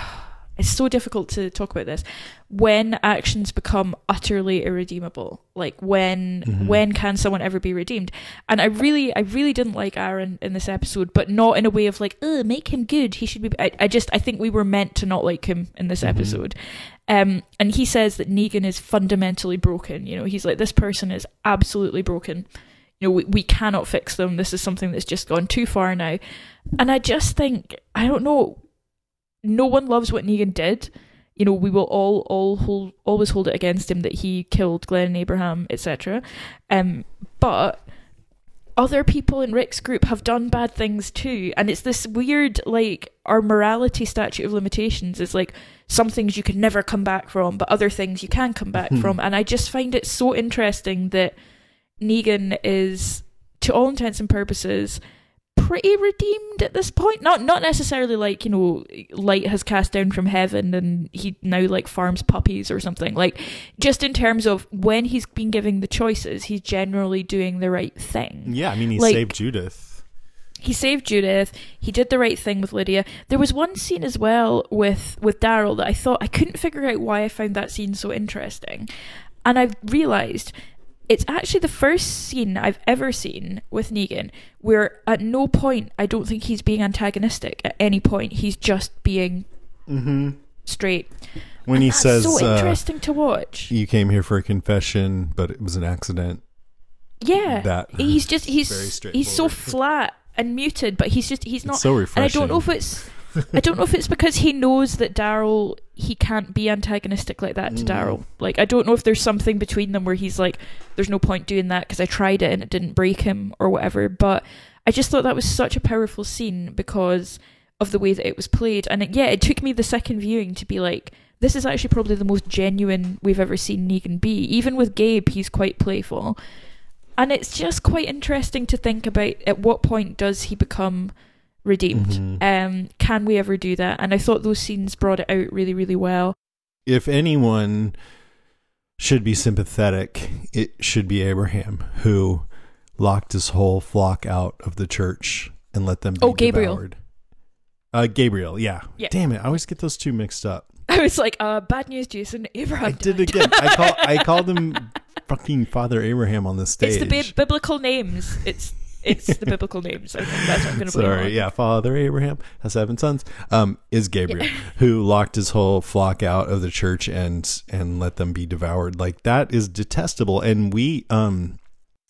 it's so difficult to talk about this. When actions become utterly irredeemable like when Mhm. when can someone ever be redeemed? And i really i really didn't like aaron in this episode but not in a way of like oh make him good. He should be i, I just i think we were meant to not like him in this Mhm. episode. Um and he says that negan is fundamentally broken. You know he's like this person is absolutely broken. You know we, we cannot fix them. This is something that's just gone too far now. And i just think i don't know no one loves what Negan did. You know, we will all all hold, always hold it against him that he killed Glenn and Abraham, etc. Um, but other people in Rick's group have done bad things too, and it's this weird like our morality statute of limitations is like some things you can never come back from, but other things you can come back Hmm. from, and I just find it so interesting that Negan is, to all intents and purposes, pretty redeemed at this point. Not not necessarily like you know light has cast down from heaven and he now like farms puppies or something. Like just in terms of when he's been giving the choices, he's generally doing the right thing. Yeah, I mean, he Like- saved Judith. He saved Judith. He did the right thing with Lydia. There was one scene as well with with Daryl that I thought I couldn't figure out why I found that scene so interesting, and I realized it's actually the first scene I've ever seen with Negan where at no point I don't think he's being antagonistic. At any point, he's just being Mm-hmm. straight. When he That's says, so uh, interesting to watch. "You came here for a confession, but it was an accident." Yeah, that- he's just very he's he's so flat and muted, but he's just he's not. It's so and I don't know if it's I don't know if it's because he knows that Daryl he can't be antagonistic like that to Mm. Daryl. Like I don't know if there's something between them where he's like, "There's no point doing that because I tried it and it didn't break him" or whatever. But I just thought that was such a powerful scene because of the way that it was played, and it, yeah, it took me the second viewing to be like, "This is actually probably the most genuine we've ever seen Negan be." Even with Gabe, he's quite playful. And it's just quite interesting to think about at what point does he become redeemed? Mhm. Um, can we ever do that? And I thought those scenes brought it out really, really well. if anyone should be sympathetic, it should be Abraham, who locked his whole flock out of the church and let them be Oh, Gabriel. devoured. Uh, Gabriel, yeah. Yeah. Damn it, I always get those two mixed up. I was like, uh, bad news, Jason. Abraham. I did again. I call I called him fucking Father Abraham on the stage. It's the bi- biblical names. It's it's the biblical names. I think that's what I'm going to. Sorry, yeah, Father Abraham has seven sons. Um, is Gabriel who locked his whole flock out of the church and and let them be devoured. Like that is detestable. And we um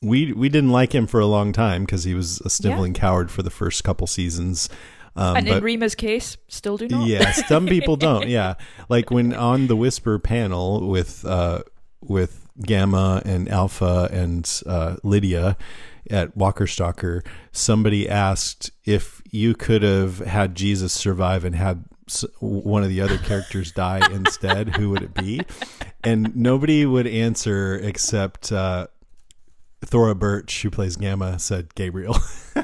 we we didn't like him for a long time because he was a sniveling coward for the first couple seasons. Um, And but in Rima's case, still do not. Yes, some people don't. Yeah, like when on the Whisper panel with uh, with Gamma and Alpha and uh, Lydia at Walker Stalker, somebody asked if you could have had Jesus survive and had one of the other characters die instead, who would it be? And nobody would answer except uh, Thora Birch, who plays Gamma, said Gabriel.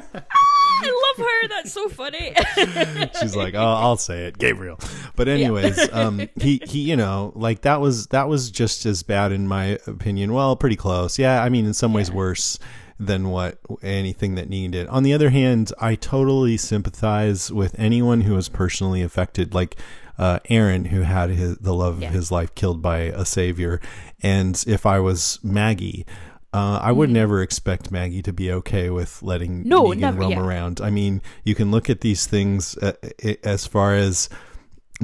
I love her. That's so funny. She's like, oh, I'll say it, Gabriel. But anyways, um, he he, you know, like that was that was just as bad in my opinion. Well, pretty close. Yeah, I mean, in some ways worse than what anything that needed. On the other hand, I totally sympathize with anyone who was personally affected, like uh, Aaron, who had his the love Yeah. of his life killed by a savior. And if I was Maggie. Uh, I would never expect Maggie to be okay with letting Mm-hmm. No, Negan never, roam yeah. around. I mean, you can look at these things uh, as far as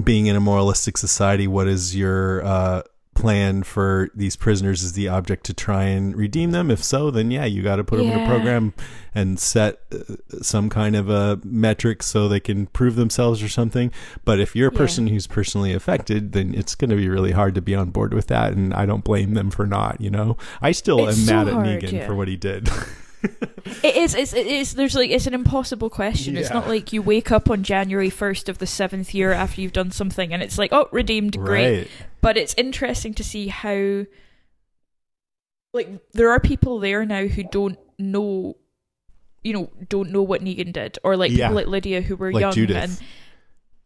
being in a moralistic society. What is your uh, plan for these prisoners? Is the object to try and redeem them? If so, then yeah, you got to put them in a program and set uh, some kind of a metric so they can prove themselves or something. But if you're a Yeah. person who's personally affected, then it's going to be really hard to be on board with that. And I don't blame them for not. You know, I still It's am so mad at hard, Negan yeah. for what he did. It is. It's, it is. There's like it's an impossible question. It's not like you wake up on January first of the seventh year after you've done something, and it's like, oh, redeemed, great. Right. But it's interesting to see how, like, there are people there now who don't know, you know, don't know what Negan did, or like Yeah. people like Lydia who were Like young Judith. and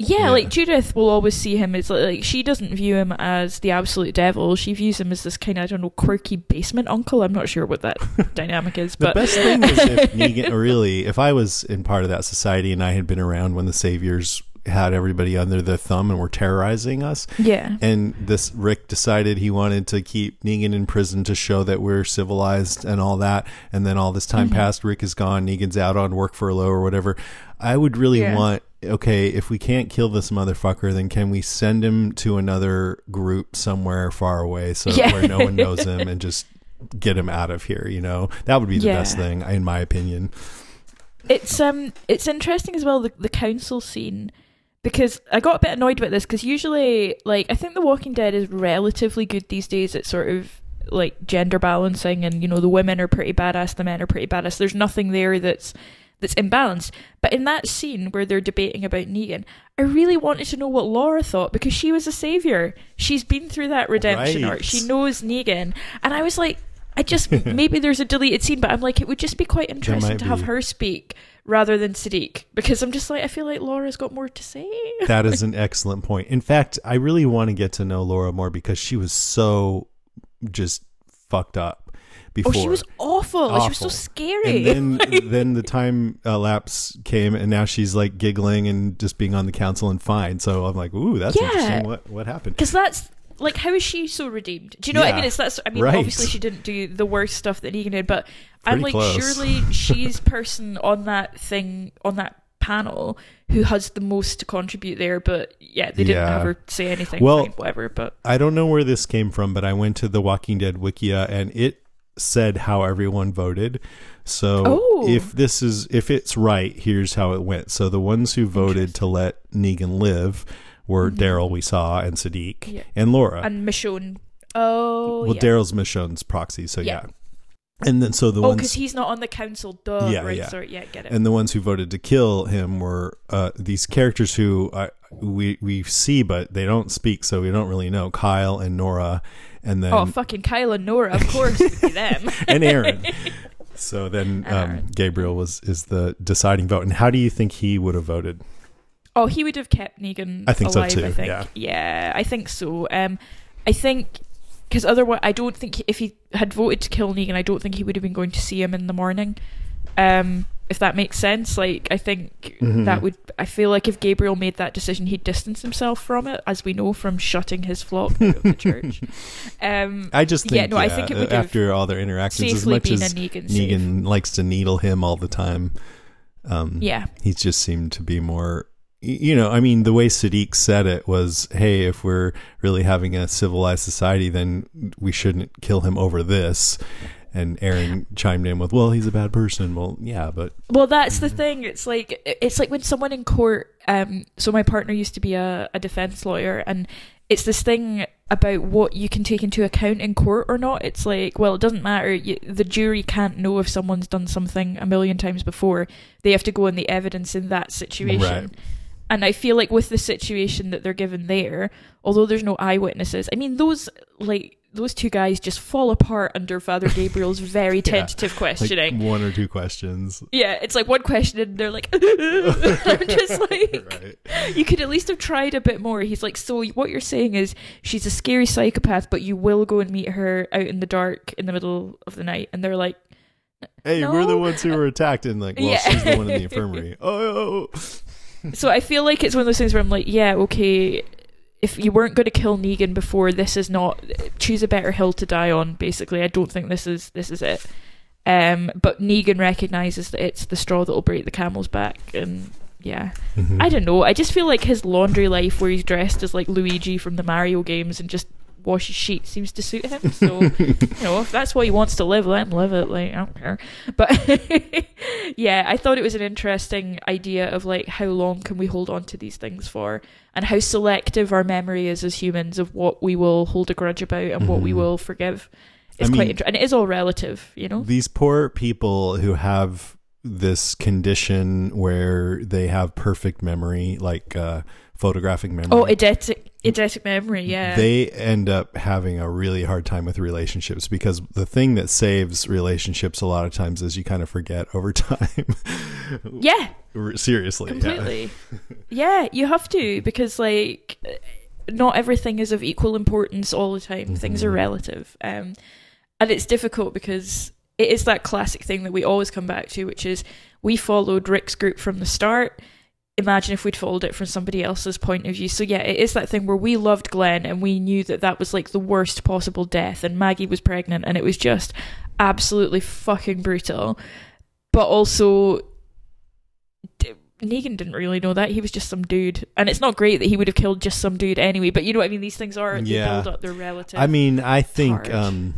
Yeah, Yeah. like Judith will always see him as like, like she doesn't view him as the absolute devil. She views him as this kind of I don't know quirky basement uncle. I'm not sure what that dynamic is, But The best thing is if Negan, really, if I was in part of that society and I had been around when the saviors had everybody under their thumb and were terrorizing us, yeah, and this Rick decided he wanted to keep Negan in prison to show that we're civilized and all that, and then all this time Mm-hmm. passed, Rick is gone, Negan's out on work furlough or whatever. I would really Yeah. want okay, if we can't kill this motherfucker, then can we send him to another group somewhere far away so Yeah. where no one knows him and just get him out of here, you know? That would be the Yeah. best thing, in my opinion. it's um it's interesting as well the the council scene because I got a bit annoyed about this because usually like I think The Walking Dead is relatively good these days at sort of like gender balancing and you know the women are pretty badass the men are pretty badass there's nothing there that's that's imbalanced but in that scene where they're debating about Negan I really wanted to know what Laura thought because she was a savior she's been through that redemption Right. arc she knows Negan and I was like I just maybe there's a deleted scene but I'm like it would just be quite interesting to have her speak rather than Siddiq because I'm just like I feel like Laura's got more to say. That is an excellent point. In fact, I really want to get to know Laura more because she was so just fucked up before. Oh, she was awful. She was so scary. And then, then the time uh, lapse came, and now she's like giggling and just being on the council and fine. So I'm like, ooh, that's Yeah. interesting. What what happened? Because that's like, how is she so redeemed? Do you know what I mean? It's that's. I mean, Right. obviously she didn't do the worst stuff that Negan did, but I'm like, close. surely she's person on that thing on that panel who has the most to contribute there. But yeah, they didn't Yeah. have her say anything. Well- fine, whatever. But I don't know where this came from, but I went to the Walking Dead Wikia and it said how everyone voted. So Oh. if this is if it's right, here's how it went. So the ones who voted to let Negan live were Daryl we saw and Siddiq Mm-hmm. Yeah. and Laura. and Michonne. Oh, well, yeah. Daryl's Michonne's proxy, so yeah. Yeah. And then so the Oh, ones because he's not on the council. Duh. Yeah, right. yeah. Sorry. Yeah. Get it. and the ones who voted to kill him were uh, these characters who uh, we we see but they don't speak, so we don't really know. Kyle and Nora, and then oh, fucking Kyle and Nora. Of course, it would be them. and Aaron. So then um, Gabriel was is the deciding vote. And how do you think he would have voted? Oh, he would have kept Negan I think so too, I think. yeah. I think so. Um, I think because otherwise, I don't think if he had voted to kill Negan, I don't think he would have been going to see him in the morning. Um, if that makes sense, like I think Mm-hmm. that would. I feel like if Gabriel made that decision, he'd distance himself from it, as we know from shutting his flock out of the church. Um, I just think yeah, no, I think it would after all their interactions, as safely much a as Negan. Negan likes to needle him all the time. Um, Yeah. he just seemed to be more. You know, I mean, the way Siddiq said it was, "Hey, if we're really having a civilized society, then we shouldn't kill him over this." And Aaron chimed in with, "Well, he's a bad person." Well, yeah, but Well, that's the thing. It's like it's like when someone in court. Um, so my partner used to be a, a defense lawyer, and it's this thing about what you can take into account in court or not. It's like, well, it doesn't matter. You, the jury can't know if someone's done something a million times before. They have to go on the evidence in that situation. Right. And I feel like with the situation that they're given there, although there's no eyewitnesses, I mean those like those two guys just fall apart under Father Gabriel's very tentative like questioning. one or two questions. Yeah, it's like one question and they're like, I'm just like, Right. you could at least have tried a bit more. He's like, so what you're saying is she's a scary psychopath, but you will go and meet her out in the dark in the middle of the night. And they're like, Hey, we're the ones who were attacked, and like, well, Yeah. she's the one in the infirmary. Oh, so I feel like it's one of those things where I'm like, yeah, okay, if you weren't going to kill Negan before, this is not. Choose a better hill to die on. Basically, I don't think this is this is it. Um, but Negan recognizes that it's the straw that will break the camel's back, and yeah, Mm-hmm. I don't know. I just feel like his laundry life, where he's dressed as like Luigi from the Mario games and just washes sheets, seems to suit him. So you know, if that's what he wants to live, let him live it. Like I don't care. But yeah, I thought it was an interesting idea of like how long can we hold on to these things for, and how selective our memory is as humans of what we will hold a grudge about and what we Mhm. will forgive. I It's quite mean- interesting, and it is all relative, you know. These poor people who have this condition where they have perfect memory, like uh, photographic memory. Oh, eidetic, eidetic memory. Yeah. they end up having a really hard time with relationships because the thing that saves relationships a lot of times is you kind of forget over time. yeah. Seriously, yeah. completely yeah. you have to because like not everything is of equal importance all the time things Mm-hmm. are relative um and it's difficult because it is that classic thing that we always come back to which is we followed rick's group from the start imagine if we'd followed it from somebody else's point of view so yeah it is that thing where we loved glenn and we knew that that was like the worst possible death and maggie was pregnant and it was just absolutely fucking brutal but also Negan didn't really know that. He was just some dude. And it's not great that he would have killed just some dude anyway, but you know what I mean? These things are, they Yeah. build up their relative. I mean, I think um,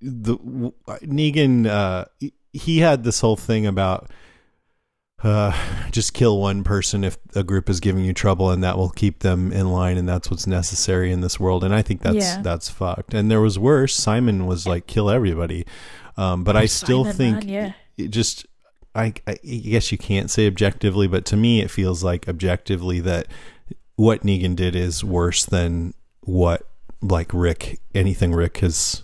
the w- Negan uh, he had this whole thing about uh, just kill one person if a group is giving you trouble, and that will keep them in line, and that's what's necessary in this world. And I think that's Yeah. that's fucked. And there was worse. Simon was like kill everybody, um, but I still Simon, think man, yeah. it just I, I guess you can't say objectively, but to me it feels like objectively that what Negan did is worse than what like Rick anything Rick has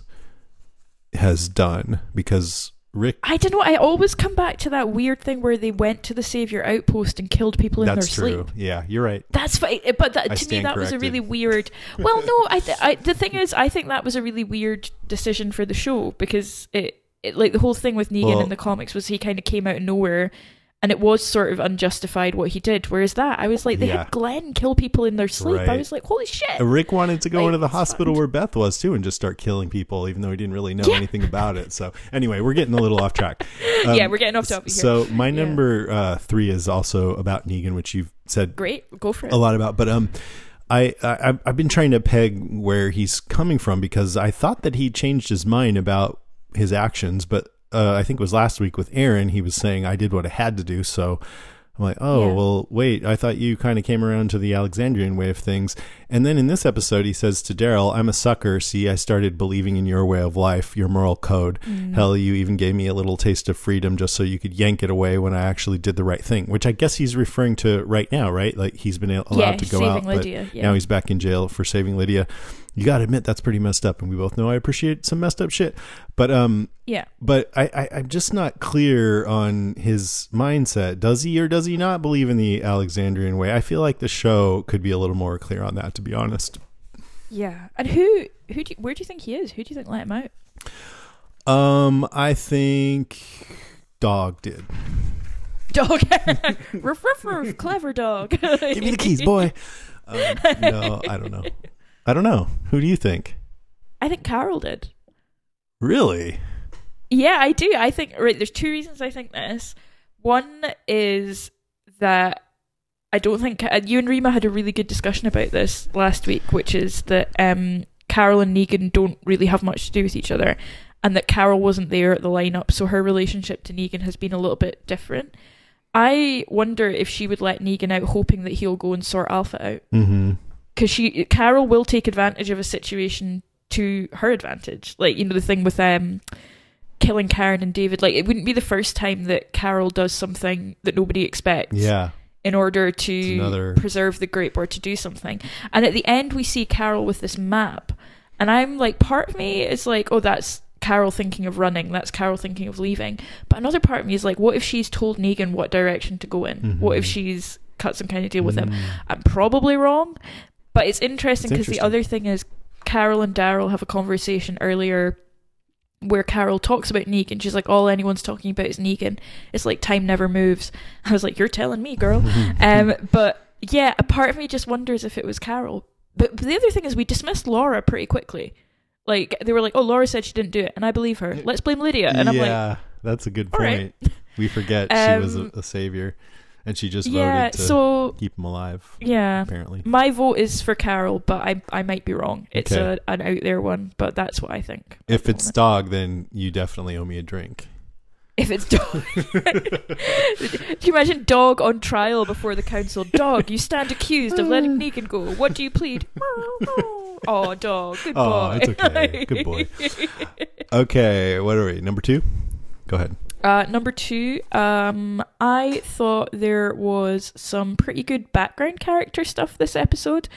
has done because Rick I don't know. I always come back to that weird thing where they went to the Savior outpost and killed people in that's their true. sleep. Yeah, you're right. That's fine, eh, but that, to me that was a really weird. Well, no, I, th- I the thing is, I think that was a really weird decision for the show because it, it like the whole thing with Negan Well- in the comics was he kind of came out of nowhere, and it was sort of unjustified what he did. Whereas that, I was like, they Yeah. had Glenn kill people in their sleep. I was like, holy shit! Rick wanted to go Like, into the hospital fine. where Beth was too and just start killing people, even though he didn't really know Yeah. anything about it. So anyway, we're getting a little off track. yeah, Um, we're getting off topic here. So my Yeah. number uh, three is also about Negan, which you've said Great, go for it. a lot about. But um, I, I I've been trying to peg where he's coming from because I thought that he changed his mind about his actions, but uh, I think it was last week with Aaron. He was saying I did what I had to do, so. I'm like, oh, Yeah. well, wait, I thought you kind of came around to the Alexandrian way of things. And then in this episode, he says to Daryl, I'm a sucker. See, I started believing in your way of life, your moral code. Mm. Hell, you even gave me a little taste of freedom just so you could yank it away when I actually did the right thing, which I guess he's referring to right now, right? Like he's been allowed Yeah, to go out, but yeah. now he's back in jail for saving Lydia. You got to admit that's pretty messed up, and we both know I appreciate some messed up shit. But um, yeah, but I, I I'm just not clear on his mindset. Does he or does he not believe in the Alexandrian way? I feel like the show could be a little more clear on that, to be honest. yeah. And who, who, do you, where do you think he is? Who do you think let him out? Um, I think Dog did. Dog, ruff, ruff, ruff, clever dog. Give me the keys, boy. Um, no, I don't know. I don't know. Who do you think? I think Carol did. Really? Yeah, I do. I think right. There's two reasons I think this. One is that I don't think uh, you and Rima had a really good discussion about this last week, which is that um, Carol and Negan don't really have much to do with each other, and that Carol wasn't there at the lineup, so her relationship to Negan has been a little bit different. I wonder if she would let Negan out, hoping that he'll go and sort Alpha out Mm-hmm. Because she Carol will take advantage of a situation to her advantage. Like you know the thing with um killing Karen and David. Like it wouldn't be the first time that Carol does something that nobody expects. Yeah. In order to another- preserve the group or to do something, and at the end we see Carol with this map, and I'm like, part of me is like, oh, that's Carol thinking of running. That's Carol thinking of leaving. But another part of me is like, what if she's told Negan what direction to go in? What if Mhm. she's cut some kind of deal with him? Mm. I'm probably wrong, but it's interesting because the other thing is Carol and Daryl have a conversation earlier where Carol talks about Negan. And she's like, all anyone's talking about is Negan. It's like time never moves. I was like, you're telling me, girl. um, but yeah, a part of me just wonders if it was Carol. But, but the other thing is, we dismissed Laura pretty quickly. Like they were like, "Oh, Laura said she didn't do it," and I believe her. Let's blame Lydia. And I'm like, yeah, that's a good point. right. We forget she was a, Um, a savior, and she just "Yeah." voted to So keep him alive. yeah, Apparently, My vote is for Carol, but I I might be wrong. It's Okay. a, an out there one, but that's what I think. if it's moment. dog, then you definitely owe me a drink. if it's dog, do you imagine dog on trial before the council? Dog, you stand accused of letting Negan go. What do you plead? oh, dog, good Oh, boy. it's okay. Good boy. Okay, what are we? Number two. Go ahead. Uh, number two, um, I thought there was some pretty good background character stuff this episode.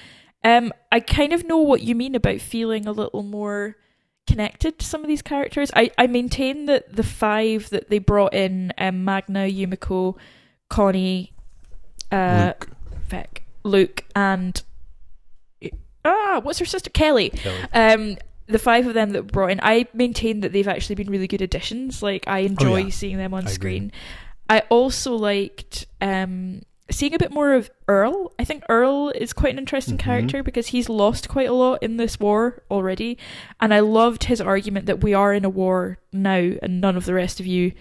Um, I kind of know what you mean about feeling a little more connected to some of these characters. I, I maintain that the five that they brought in, um, Magna, Yumiko, Connie, uh, Luke. Vic, Luke, and ah, what's her sister Kelly? Kelly. Um, the five of them that were brought in, I maintain that they've actually been really good additions. Like I enjoy Oh, yeah. seeing them on I agree. screen. I also liked um, seeing a bit more of Earl. I think Earl is quite an interesting Mhm. character because he's lost quite a lot in this war already, and I loved his argument that we are in a war now, and none of the rest of you.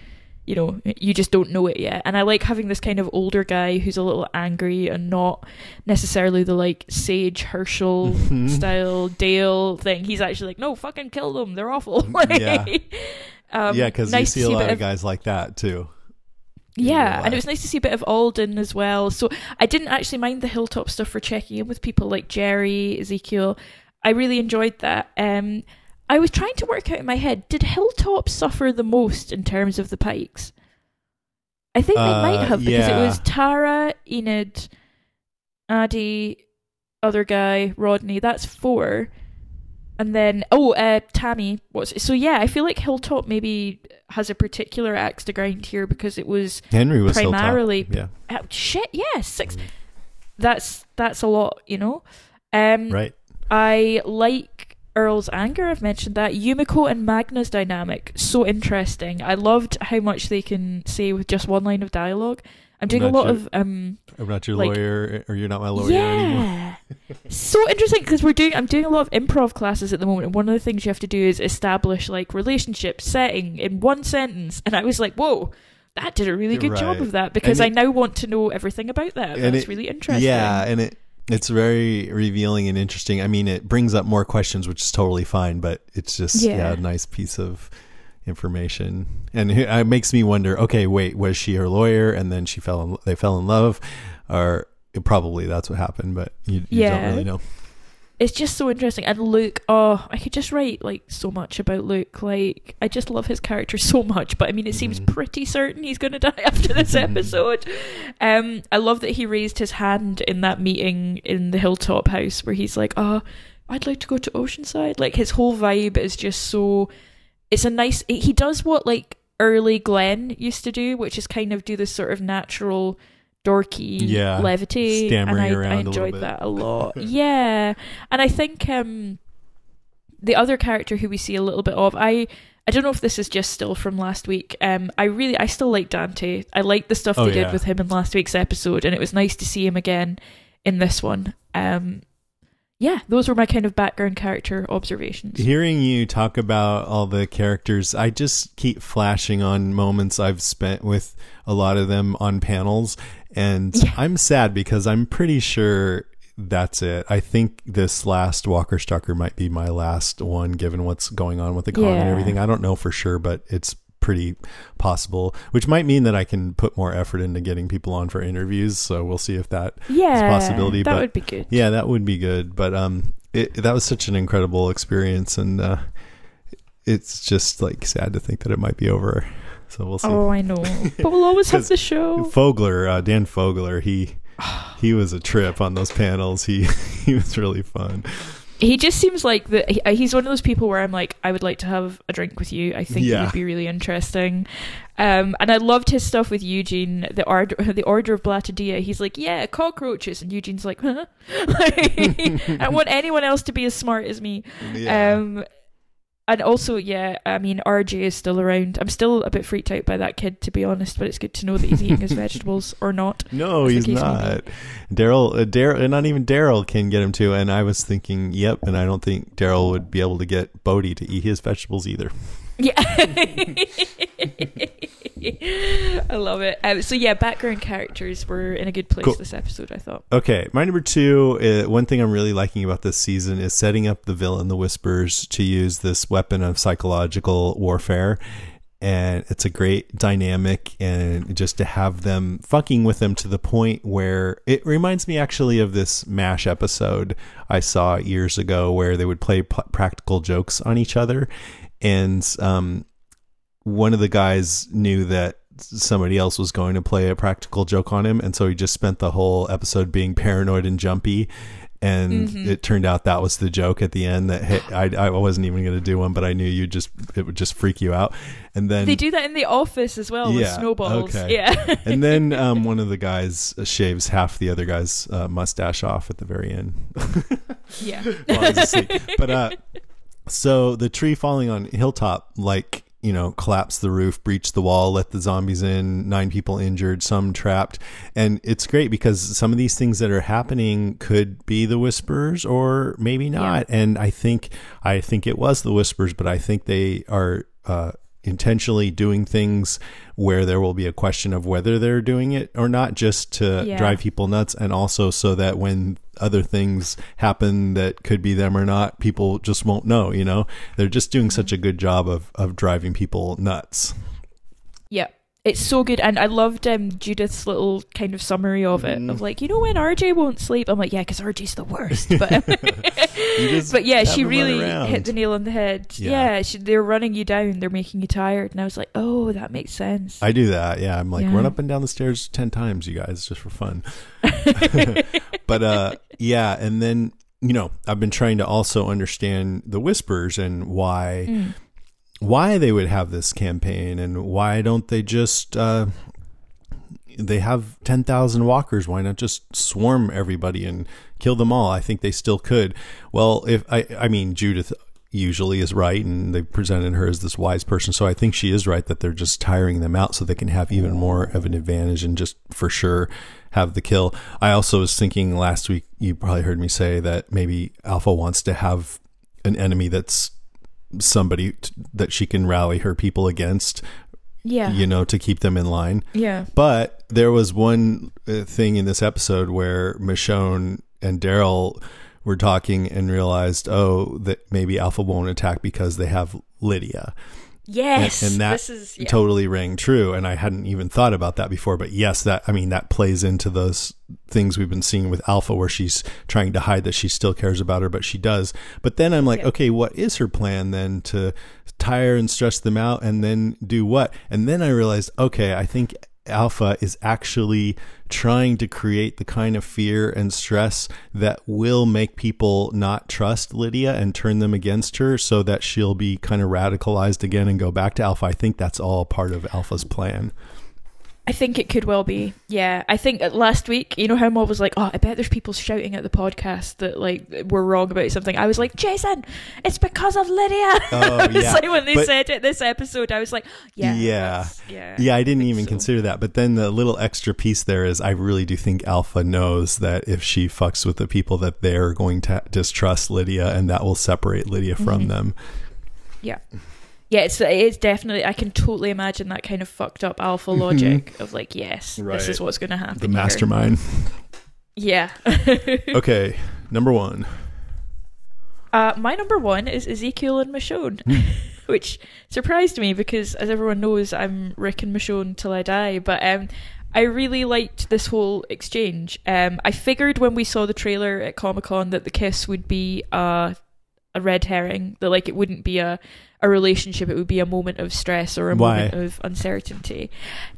You know, you just don't know it yet. And I like having this kind of older guy who's a little angry and not necessarily the like sage Hershel Mhm. style Dale thing. He's actually like, no, fucking kill them. They're awful. Like, Yeah. um, yeah, because nice you see a lot bit of guys like that too. yeah, and it was nice to see a bit of Alden as well. So I didn't actually mind the hilltop stuff for checking in with people like Jerry, Ezekiel. I really enjoyed that. Um, I was trying to work out in my head: did Hilltop suffer the most in terms of the Pikes? I think they Uh, might have because yeah. it was Tara, Enid, Addy, other guy, Rodney. That's four, and then oh, uh, Tammy. What's so? Yeah, I feel like Hilltop maybe has a particular axe to grind here because it was Henry was Hilltop. primarily yeah, Oh, shit, yeah, 6 That's that's a lot, you know. Um, right. I like Earl's anger. I've mentioned that Yumiko and Magna's dynamic so interesting. I loved how much they can say with just one line of dialogue. I'm doing a lot your- of um, I'm not your like- lawyer, or you're not my lawyer anymore. yeah, so interesting because we're doing. I'm doing a lot of improv classes at the moment, and one of the things you have to do is establish like relationship setting in one sentence. And I was like, whoa. That did a really good job of that because And I it- now want to know everything about that. And That's it- really interesting. Yeah, and it it's very revealing and interesting. I mean, it brings up more questions, which is totally fine, but it's just yeah, Yeah. a nice piece of information, and it makes me wonder. Okay, wait, was she her lawyer, and then she fell in, they fell in love, or probably that's what happened, but you, you don't really know. It's just so interesting. And Luke, oh, I could just write like so much about Luke. Like, I just love his character so much. But I mean, it seems Mhm. pretty certain he's going to die after this episode. Um, I love that he raised his hand in that meeting in the hilltop house where he's like, "Oh, I'd like to go to Oceanside." Like his whole vibe is just so. It's a nice. He does what like early Glenn used to do, which is kind of do this sort of natural. Dorky Yeah, levity, stammering and I, around I enjoyed that a lot. yeah, and I think um, the other character who we see a little bit of, I I don't know if this is just still from last week. Um, I really I still like Dante. I like the stuff Oh, they yeah. did with him in last week's episode, and it was nice to see him again in this one. Um, yeah, those were my kind of background character observations. Hearing you talk about all the characters, I just keep flashing on moments I've spent with a lot of them on panels, and Yeah. I'm sad because I'm pretty sure that's it. I think this last Walker Stalker might be my last one, given what's going on with the con and everything. I don't know for sure, but it's pretty possible, which might mean that I can put more effort into getting people on for interviews. So we'll see if that yeah, possibility, that but- would be good. yeah, that would be good. But um, it, that was such an incredible experience, and uh, it's just like sad to think that it might be over. So we'll see. Oh, I know, but we'll always have the show. Fogler, uh, Dan Fogler, he he was a trip on those panels. He he was really fun. He just seems like the he- uh, he's one of those people where I'm like, I would like to have a drink with you. I think it would be really interesting. Um, and I loved his stuff with Eugene, the order, the order of Blattodea. He's like, yeah, cockroaches, and Eugene's like, huh? I don't want anyone else to be as smart as me. Um, and also, yeah, I mean, RJ is still around. I'm still a bit freaked out by that kid, to be honest. But it's good to know that he's eating his vegetables or not. no, he's case may be. not. Daryl, uh, Daryl, not even Daryl can get him to. And I was thinking, yep. And I don't think Daryl would be able to get Bodie to eat his vegetables either. Yeah. I love it. Um, so yeah, background characters were in a good place Cool. this episode. I thought. Okay, my number two. Uh, one thing I'm really liking about this season is setting up the villain, the Whispers, to use this weapon of psychological warfare, and it's a great dynamic, and just to have them fucking with them to the point where it reminds me actually of this Mash episode I saw years ago, where they would play p- practical jokes on each other, and um, one of the guys knew that somebody else was going to play a practical joke on him, and so he just spent the whole episode being paranoid and jumpy. And Mm-hmm. it turned out that was the joke at the end. That hey, I, I wasn't even going to do one, but I knew you just it would just freak you out. And then They do that in the office as well with snowballs. okay. Yeah. and then um, one of the guys shaves half the other guy's uh, mustache off at the very end. yeah. while he's asleep. But uh, so the tree falling on Hilltop, like you know, collapsed the roof, breached the wall, let the zombies in. Nine people injured, some trapped, and it's great because some of these things that are happening could be the whispers or maybe not. And I think I think it was the whispers, but I think they are. Uh, intentionally doing things where there will be a question of whether they're doing it or not just to Yeah. drive people nuts and also so that when other things happen that could be them or not people just won't know you know they're just doing such a good job of of driving people nuts. It's so good, and I loved um, Judith's little kind of summary of it. Mm-hmm. Of like, you know, when RJ won't sleep, I'm like, yeah, because RJ's the worst. But but yeah, she really hit the nail on the head. Yeah. Yeah, she, they're running you down, they're making you tired, and I was like, oh, that makes sense. I do that. Yeah, I'm like Yeah. run up and down the stairs ten times, you guys, just for fun. but uh, yeah, and then you know I've been trying to also understand the whispers and why Mm. Why they would have this campaign and why don't they just uh, they have ten thousand walkers? Why not just swarm everybody and kill them all? I think they still could. Well, if I I mean Judith usually is right and they presented her as this wise person so i think she is right that they're just tiring them out so they can have even more of an advantage and just for sure have the kill i also was thinking last week you probably heard me say that maybe alpha wants to have an enemy that's somebody t- that she can rally her people against yeah, you know to keep them in line. Yeah, but there was one uh, thing in this episode where Michonne and Daryl were talking and realized, oh, that maybe Alpha won't attack because they have Lydia. And, yes. and that is yeah. totally rang true. And I hadn't even thought about that before. But yes, that, I mean, that plays into those things we've been seeing with Alpha where she's trying to hide that she still cares about her, but she does. But then I'm like, Yeah. okay, what is her plan then to tire and stress them out and then do what? And then I realized, okay, I think Alpha is actually trying to create the kind of fear and stress that will make people not trust Lydia and turn them against her so that she'll be kind of radicalized again and go back to Alpha. I think that's all part of Alpha's plan. I think it could well be. Yeah, I think uh, last week, you know how Mo was like, "Oh, I bet there's people shouting at the podcast that like we're wrong about something." I was like, "Jason, it's because of Lydia." Oh, I was yeah. like, when they But- said it this episode, I was like, "Yeah, Yeah. yeah, Yeah, I didn't think even so. consider that. But then the little extra piece there is I really do think Alpha knows that if she fucks with the people that they're going to distrust Lydia and that will separate Lydia from Mm-hmm. them. Yeah. Yeah, it's it's definitely. I can totally imagine that kind of fucked up alpha logic of like, yes, Right. this is what's going to happen. The here. mastermind. Yeah. okay, number one. Uh, my number one is Ezekiel and Michonne, which surprised me because, as everyone knows, I'm Rick and Michonne till I die. But um, I really liked this whole exchange. Um, I figured when we saw the trailer at Comic Con that the kiss would be a a red herring, that like it wouldn't be a a relationship; it would be a moment of stress or a Why? moment of uncertainty.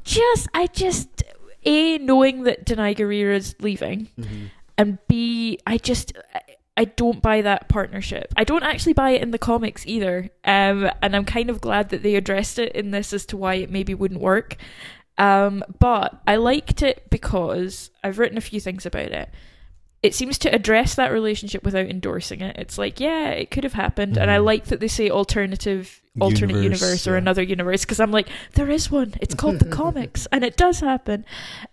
Just, I just a knowing that Danai is leaving and B, I just I- I don't buy that partnership. I don't actually buy it in the comics either. Um, and I'm kind of glad that they addressed it in this as to why it maybe wouldn't work. Um, but I liked it because I've written a few things about it. It seems to address that relationship without endorsing it. It's like, yeah, it could have happened, and I like that they say alternative, alternate Universe, universe, or yeah. another universe because I'm like, there is one. It's called the comics, and it does happen.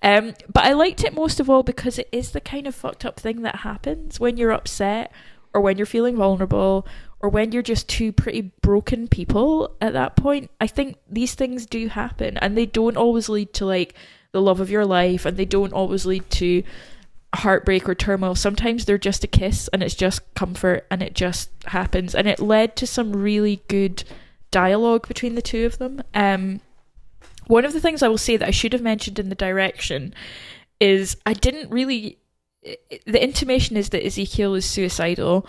Um, but I liked it most of all because it is the kind of fucked up thing that happens when you're upset, or when you're feeling vulnerable, or when you're just two pretty broken people at that point. I think these things do happen, and they don't always lead to like the love of your life, and they don't always lead to heartbreak or turmoil. Sometimes they're just a kiss and it's just comfort and it just happens. And it led to some really good dialogue between the two of them. Um, one of the things I will say that I should have mentioned in the direction is I didn't really. The intimation is that Ezekiel is suicidal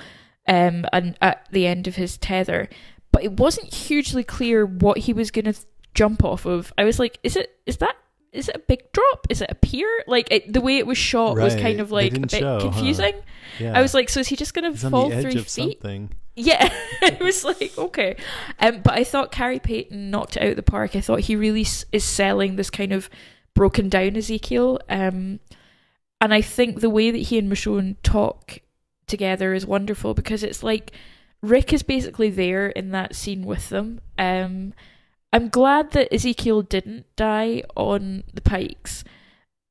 um, and at the end of his tether. But it wasn't hugely clear what he was going to jump off of. I was like, is it is that is it a big drop? Is it a pier? Like it, the way it was shot was kind of like a bit show, huh? confusing. Yeah. I was like, so is he just going to fall three feet? something. Yeah, it was like okay, um, but I thought Khary Payton knocked it out of the park. I thought he really s- is selling this kind of broken down Ezekiel, um, and I think the way that he and Michonne talk together is wonderful because it's like Rick is basically there in that scene with them. Um, I'm glad that Ezekiel didn't die on the pikes.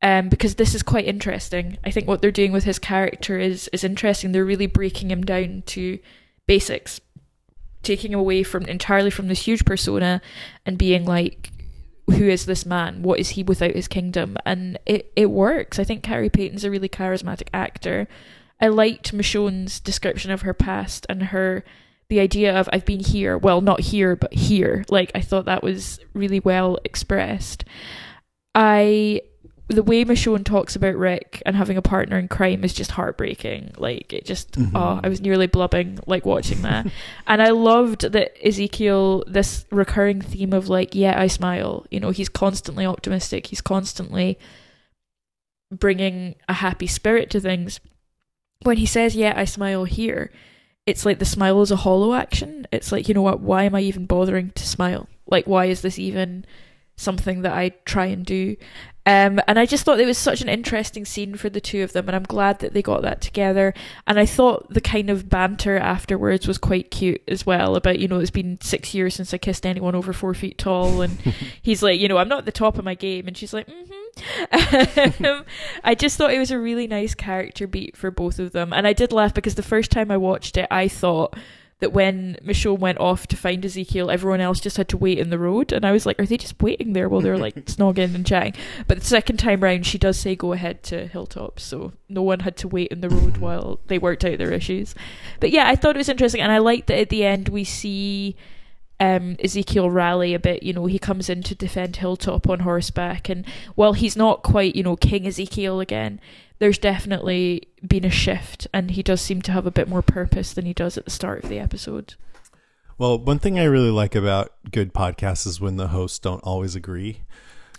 Um, because this is quite interesting. I think what they're doing with his character is is interesting. They're really breaking him down to basics, taking him away from entirely from this huge persona and being like, who is this man? What is he without his kingdom? And it, it works. I think Khary Payton's a really charismatic actor. I liked Michonne's description of her past and her the idea of I've been here, well not here but here. Like I thought that was really well expressed. I the way Michonne talks about Rick and having a partner in crime is just heartbreaking. Like it just mm-hmm. oh, I was nearly blubbing like watching that. and I loved that Ezekiel this recurring theme of like, yeah, I smile. You know, he's constantly optimistic. He's constantly bringing a happy spirit to things. When he says, "Yeah, I smile here," it's like the smile is a hollow action. It's like, you know what? Why am I even bothering to smile? Like, why is this even something that I try and do? Um, and I just thought it was such an interesting scene for the two of them, and I'm glad that they got that together. And I thought the kind of banter afterwards was quite cute as well. About you know, it's been six years since I kissed anyone over four feet tall, and he's like, you know, I'm not at the top of my game, and she's like, mm-hmm. um, I just thought it was a really nice character beat for both of them, and I did laugh because the first time I watched it, I thought that when Michonne went off to find Ezekiel, everyone else just had to wait in the road. And I was like, are they just waiting there while they're like snogging and chatting? But the second time round, she does say go ahead to Hilltop. So no one had to wait in the road while they worked out their issues. But yeah, I thought it was interesting. And I liked that at the end we see um, Ezekiel rally a bit. You know, he comes in to defend Hilltop on horseback. And while he's not quite, you know, King Ezekiel again, there's definitely been a shift. And he does seem to have a bit more purpose than he does at the start of the episode. Well, one thing I really like about good podcasts is when the hosts don't always agree.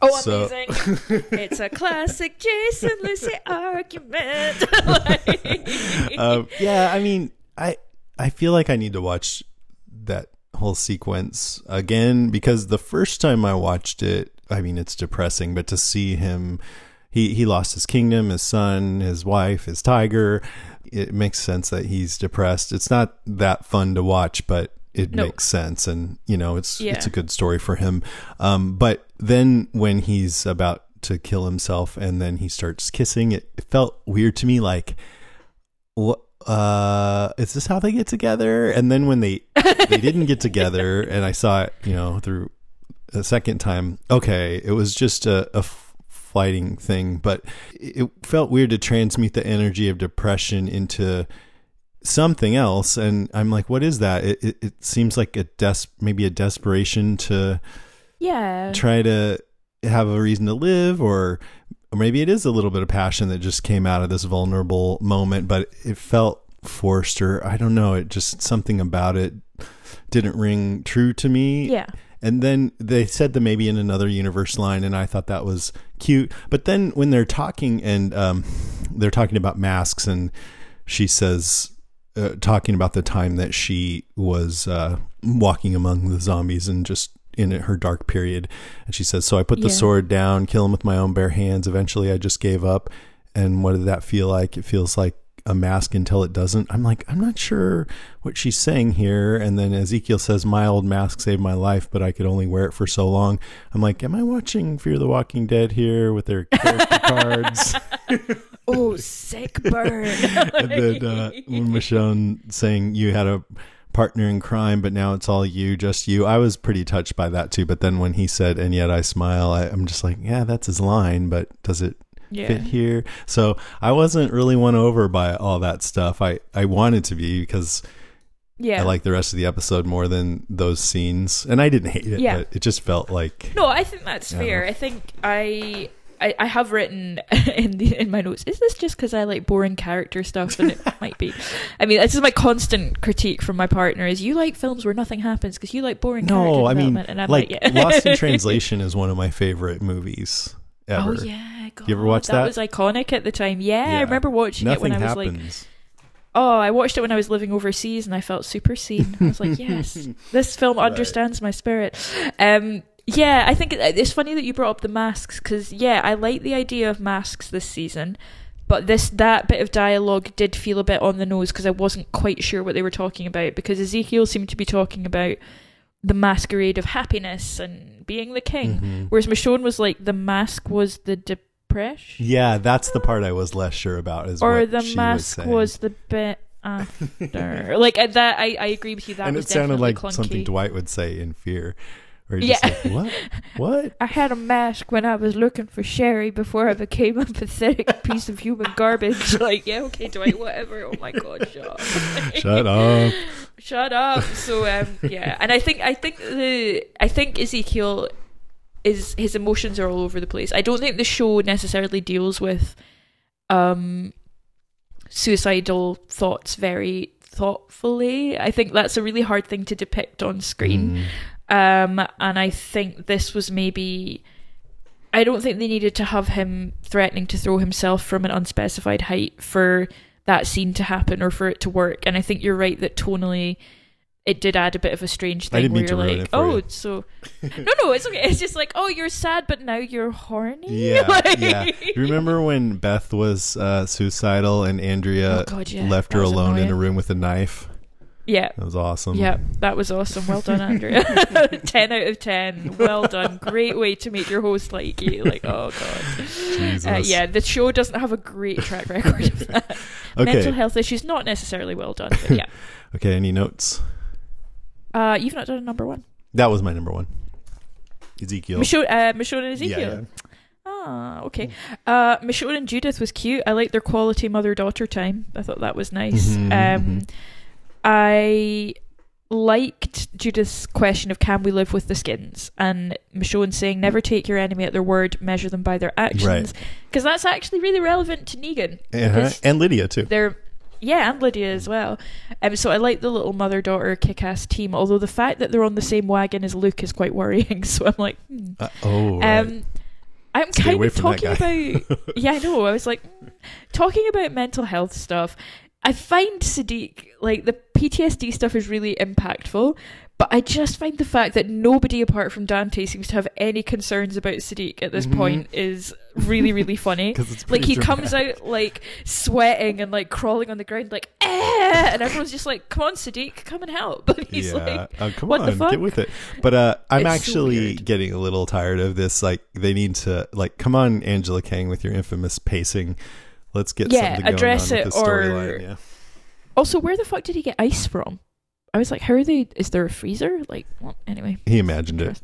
Oh, So- amazing! it's a classic Jason Lucy argument. Like- um, yeah, I mean, I I feel like I need to watch that whole sequence again because the first time I watched it, I mean, it's depressing, but to see him, he he lost his kingdom, his son, his wife, his tiger. It makes sense that he's depressed. It's not that fun to watch, but it No. makes sense, and you know, it's Yeah. it's a good story for him. Um, but then when he's about to kill himself, and then he starts kissing, it, it felt weird to me, like what uh is this how they get together? And then when they they didn't get together and i saw it you know through a second time okay it was just a, a fighting thing. But it felt weird to transmute the energy of depression into something else. And i'm like what is that? It, it, it seems like a des maybe a desperation to yeah, try to have a reason to live or or maybe it is a little bit of passion that just came out of this vulnerable moment but it felt forced or i don't know it just something about it didn't ring true to me. Yeah, and then they said the maybe in another universe line and i thought that was cute. But then when they're talking and um, they're talking about masks and she says uh, talking about the time that she was uh, walking among the zombies and just in her dark period. And she says so i put the Yeah. sword down kill him with my own bare hands. Eventually i just gave up. And what did that feel like? It feels like a mask until it doesn't. I'm like i'm not sure what she's saying here. And then ezekiel says my old mask saved my life but i could only wear it for so long. I'm like am i watching fear the walking dead here with their character cards? Oh, sick burn. and then uh, when Michonne saying you had a partner in crime, but now it's all you, just you. I was pretty touched by that too. But then when he said, "And yet I smile," I, I'm just like, yeah, that's his line, but does it yeah, fit here? So I wasn't really won over by all that stuff. I I wanted to be because yeah. I like the rest of the episode more than those scenes, and I didn't hate it, Yeah. but it just felt like No, I think that's fair. I think I I, I have written in the in my notes. Is this just because I like boring character stuff? And it might be. I mean, this is my constant critique from my partner: is you like films where nothing happens because you like boring. No, character I mean, and I'm like like, yeah. Lost in Translation is one of my favorite movies ever. Oh yeah, God, You ever watch that? That was iconic at the time. Yeah, I remember watching Nothing it when I was like, oh, I watched it when I was living overseas, and I felt super seen. I was like, yes, this film understands my spirit. Um, yeah, I think it's funny that you brought up the masks because yeah, I like the idea of masks this season. But this that bit of dialogue did feel a bit on the nose because I wasn't quite sure what they were talking about because Ezekiel seemed to be talking about the masquerade of happiness and being the king, Mm-hmm. whereas Michonne was like the mask was the depression, Yeah, that's the part I was less sure about. Is or the mask was, was, the bit after. like uh, that, I, I agree with you. That and it sounded like clunky. something Dwight would say in Fear, where Yeah. like, "What? What?" I had a mask when I was looking for Sherry before I became a pathetic piece of human garbage. Like, yeah, okay, Dwight, whatever. Oh my god, shut up. Shut up. Shut up. So um yeah, and I think I think the I think Ezekiel is his emotions are all over the place. I don't think the show necessarily deals with um suicidal thoughts very thoughtfully. I think that's a really hard thing to depict on screen. Um and I think this was maybe I don't think they needed to have him threatening to throw himself from an unspecified height for that scene to happen or for it to work. And I think you're right that tonally it did add a bit of a strange thing where you're like, oh, you." so no, no, it's okay. It's just like, oh, you're sad, but now you're horny. Yeah, Like- yeah. You remember when Beth was uh, suicidal and Andrea Oh, God, yeah. left her That was alone in a room with a knife? Yeah. That was awesome. Yeah, that was awesome. Well done, Andrea. 10 out of 10. Well done. Great way to make your host like you. Like, oh, God. Jesus. Uh, yeah, the show doesn't have a great track record of that. Okay. Mental health issues, not necessarily well done, but yeah. Okay. Any notes? Uh, you've not done a number one. That was my number one. Ezekiel. Michonne, uh, Michonne and Ezekiel. yeah. Ah, okay. Uh, Michonne and Judith was cute. I liked their quality mother daughter time. I thought that was nice. Mhm, um, mhm. I liked Judith's question of can we live with the skins and Michonne saying never take your enemy at their word, measure them by their actions. Right. Because that's actually really relevant to Negan. Uh-huh. And Lydia too. they're yeah, and Lydia as well. Um, so I like the little mother daughter kick ass team. Although the fact that they're on the same wagon as Luke is quite worrying. So I'm like, hmm. Uh, oh, right. Um, I'm Stay kind away of talking about. yeah, I know. I was like, mm, talking about mental health stuff. I find Siddiq like the PTSD stuff is really impactful, but I just find the fact that nobody apart from Dante seems to have any concerns about Siddiq at this point is really, really funny. like he comes out like sweating and like crawling on the ground, like eh, and everyone's just like, "Come on, Siddiq, come and help." But he's yeah. like, Uh, come "What on, the fuck?" get with it. But uh, I'm It's actually weird. getting a little tired of this. Like, they need to like, come on, Angela Kang, with your infamous pacing. Let's get Yeah, something going address on it or- storyline. Yeah. Also, where the fuck did he get ice from? I was like, how are they? Is there a freezer? Like, well, anyway. He imagined it.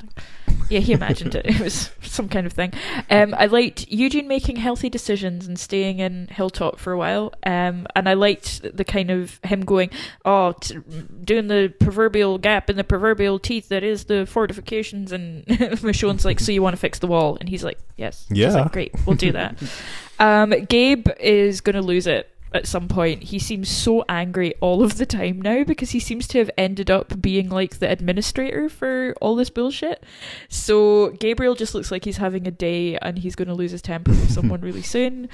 Yeah, he imagined it. It was some kind of thing. Um, I liked Eugene making healthy decisions and staying in Hilltop for a while. Um, and I liked the kind of him going, oh, t- doing the proverbial gap in the proverbial teeth that is the fortifications. And Michonne's like, so you want to fix the wall? And he's like, yes. Yeah. like, great, we'll do that. um, Gabe is going to lose it at some point. He seems so angry all of the time now because he seems to have ended up being like the administrator for all this bullshit. So Gabriel just looks like he's having a day and he's going to lose his temper with someone really soon.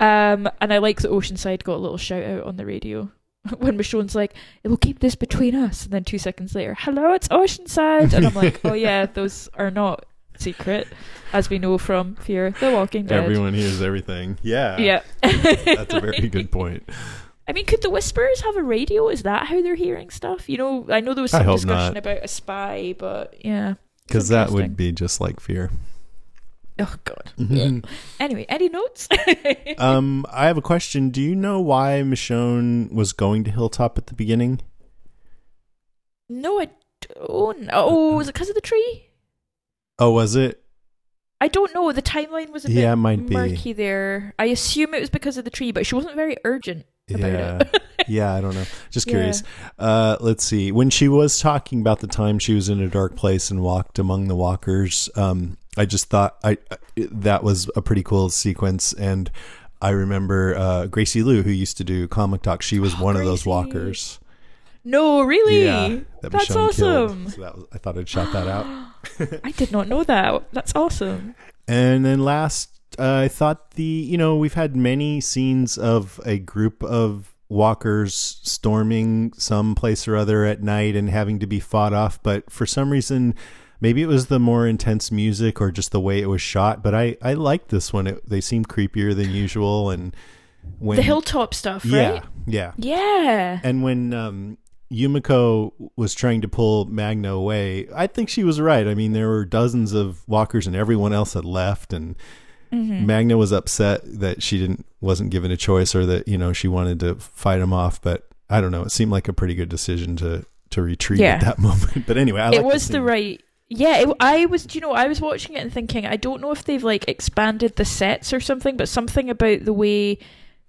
Um, and I like that Oceanside got a little shout out on the radio. When Michonne's like, it will keep this between us. And then two seconds later, hello, it's Oceanside. And I'm like, oh yeah, those are not secret, as we know from Fear the Walking Dead. Everyone hears everything. Yeah. Yeah. That's a very good point. I mean, could the Whisperers have a radio? Is that how they're hearing stuff? You know, I know there was some discussion not. about a spy, but yeah. Because that would be just like fear. Oh God. Mhm. Anyway, any notes? um, I have a question. Do you know why Michonne was going to Hilltop at the beginning? no, I don't. Oh, was it because of the tree? Oh, was it? I don't know. The timeline was a bit Yeah, might be. murky there. I assume it was because of the tree, but she wasn't very urgent about Yeah. it. yeah, I don't know. Just Yeah. curious. Uh, let's see. When she was talking about the time she was in a dark place and walked among the walkers, um, I just thought I that was a pretty cool sequence, and I remember uh, Gracie Lou, who used to do comic talk. She was one of those walkers. No, really? that That's awesome. So that was, I thought I'd shout that out. I did not know that. That's awesome. And then last, uh, I thought the you know we've had many scenes of a group of walkers storming some place or other at night and having to be fought off, but for some reason. Maybe it was the more intense music or just the way it was shot, but I, I liked this one. It, they seemed creepier than usual, and when The hilltop stuff, yeah, yeah, Yeah. and when um, Yumiko was trying to pull Magna away, I think she was right. I mean, there were dozens of walkers, and everyone else had left, and Mm-hmm. Magna was upset that she didn't wasn't given a choice, or that you know she wanted to fight him off. But I don't know. It seemed like a pretty good decision to to retreat Yeah. at that moment. But anyway, I it was the right yeah it, i was do you know i was watching it and thinking i don't know if they've like expanded the sets or something but something about the way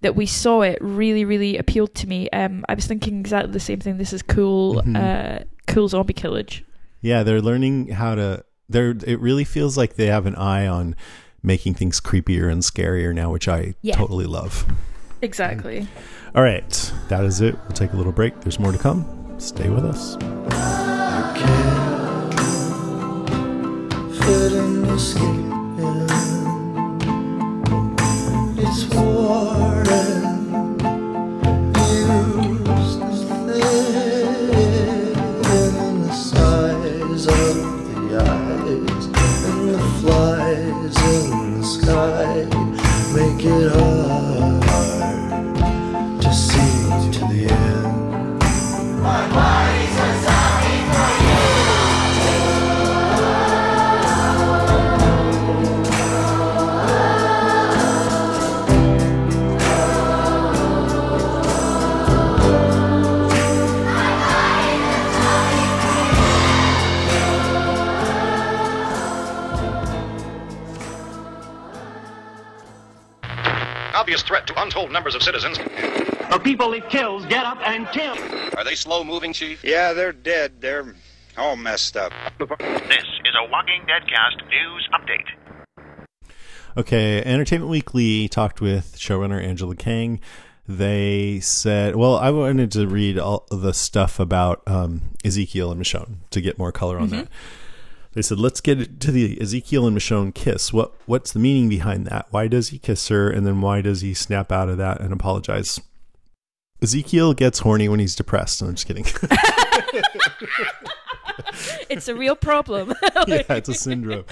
that we saw it really really appealed to me um i was thinking exactly the same thing this is cool Mhm. uh cool zombie killage Yeah, they're learning how to. They're. It really feels like they have an eye on making things creepier and scarier now, which I Yeah. totally love. exactly All right, that is it. We'll take a little break. There's more to come. Stay with us. Feeling escaping. It's untold numbers of citizens. The people it kills get up and kill. Are they slow moving, Chief? Yeah, they're dead. They're all messed up. This is a Walking Deadcast news update. Okay, Entertainment Weekly talked with showrunner Angela Kang. They said, well, I wanted to read all the stuff about um, Ezekiel and Michonne to get more color on that. They said, let's get to the Ezekiel and Michonne kiss. What What's the meaning behind that? Why does he kiss her? And then why does he snap out of that and apologize? Ezekiel gets horny when he's depressed. I'm just kidding. it's a real problem yeah, it's a syndrome.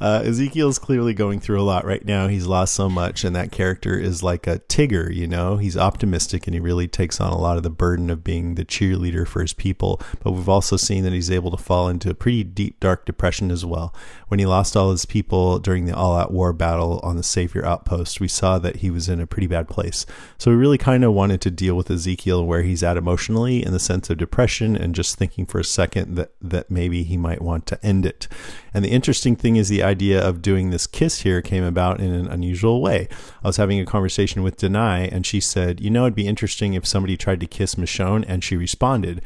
Uh, Ezekiel's clearly going through a lot right now. He's lost so much, and that character is like a Tigger, you know? He's optimistic and he really takes on a lot of the burden of being the cheerleader for his people. But we've also seen that he's able to fall into a pretty deep, dark depression as well. When he lost all his people during the all out war battle on the Savior outpost, we saw that he was in a pretty bad place. So we really kind of wanted to deal with Ezekiel where he's at emotionally in the sense of depression and just thinking for a second that, that maybe he might want to end it. And the interesting thing is the idea of doing this kiss here came about in an unusual way. I was having a conversation with Danai, and she said, You know, it'd be interesting if somebody tried to kiss Michonne, and she responded.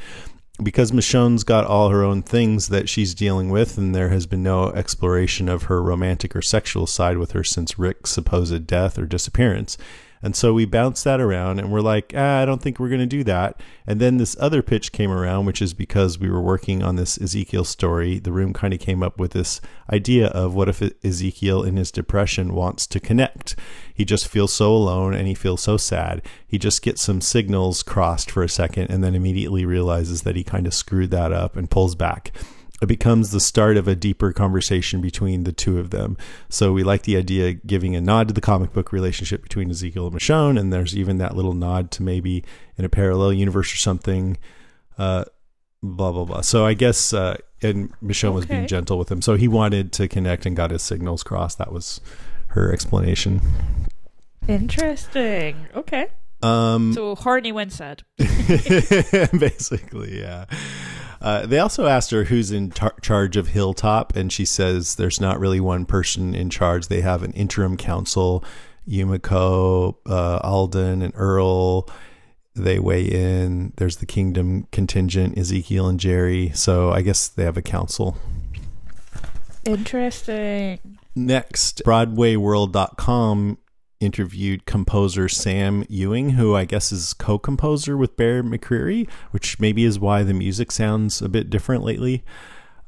Because Michonne's got all her own things that she's dealing with, and there has been no exploration of her romantic or sexual side with her since Rick's supposed death or disappearance. And so we bounced that around and we're like, ah, I don't think we're going to do that. And then this other pitch came around, which is because we were working on this Ezekiel story. The room kind of came up with this idea of what if Ezekiel in his depression wants to connect? He just feels so alone and he feels so sad. He just gets some signals crossed for a second and then immediately realizes that he kind of screwed that up and pulls back it becomes the start of a deeper conversation between the two of them. So we like the idea of giving a nod to the comic book relationship between Ezekiel and Michonne, and there's even that little nod to maybe in a parallel universe or something. Uh, blah blah blah. So I guess uh, and Michonne was being gentle with him, so he wanted to connect and got his signals crossed. That was her explanation. interesting okay Um, so horny when sad Basically, yeah. Uh, they also asked her who's in tar- charge of Hilltop, and she says there's not really one person in charge. They have an interim council, Yumiko, uh, Alden, and Earl. They weigh in. There's the Kingdom contingent, Ezekiel and Jerry. So I guess they have a council. Interesting. Next, BroadwayWorld.com interviewed composer Sam Ewing, who I guess is co composer with Bear McCreary, which maybe is why the music sounds a bit different lately.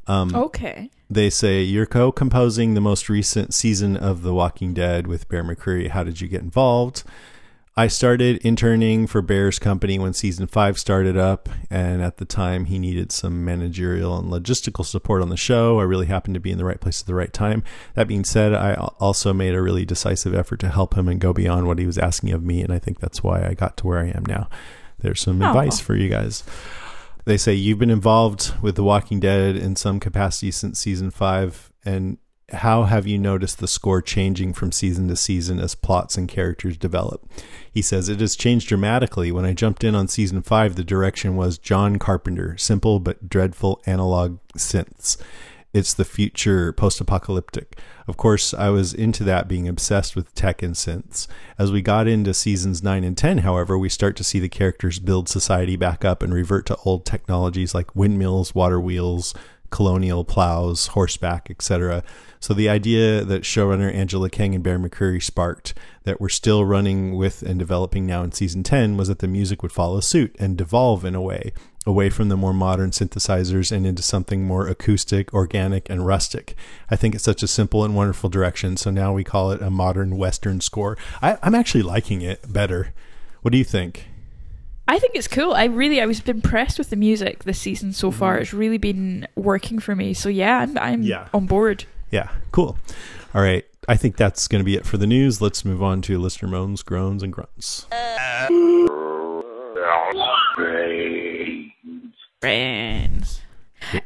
Um, Okay. They say, You're co composing the most recent season of The Walking Dead with Bear McCreary. How did you get involved? I started interning for Bear's company when season five started up, and at the time he needed some managerial and logistical support on the show. I really happened to be in the right place at the right time. That being said, I also made a really decisive effort to help him and go beyond what he was asking of me, and I think that's why I got to where I am now. There's some Aw. advice for you guys. They say you've been involved with The Walking Dead in some capacity since season five, and how have you noticed the score changing from season to season as plots and characters develop? He says it has changed dramatically. When I jumped in on season five, the direction was John Carpenter, simple but dreadful analog synths. It's the future post apocalyptic. Of course, I was into that being obsessed with tech and synths. As we got into seasons 9 and 10, however, we start to see the characters build society back up and revert to old technologies like windmills, water wheels, colonial plows, horseback, etc. So the idea that showrunner Angela Kang and Bear McCreary sparked that we're still running with and developing now in season 10 was that the music would follow suit and devolve in a way, away from the more modern synthesizers and into something more acoustic, organic, and rustic. I think it's such a simple and wonderful direction, so now we call it a modern Western score. I, I'm actually liking it better. What do you think? I think it's cool. I really, I was impressed with the music this season so far. Mm-hmm. It's really been working for me. So yeah, I'm, I'm Yeah. on board. Yeah, cool. All right. I think that's going to be it for the news. Let's move on to listener moans, groans, and grunts. Friends.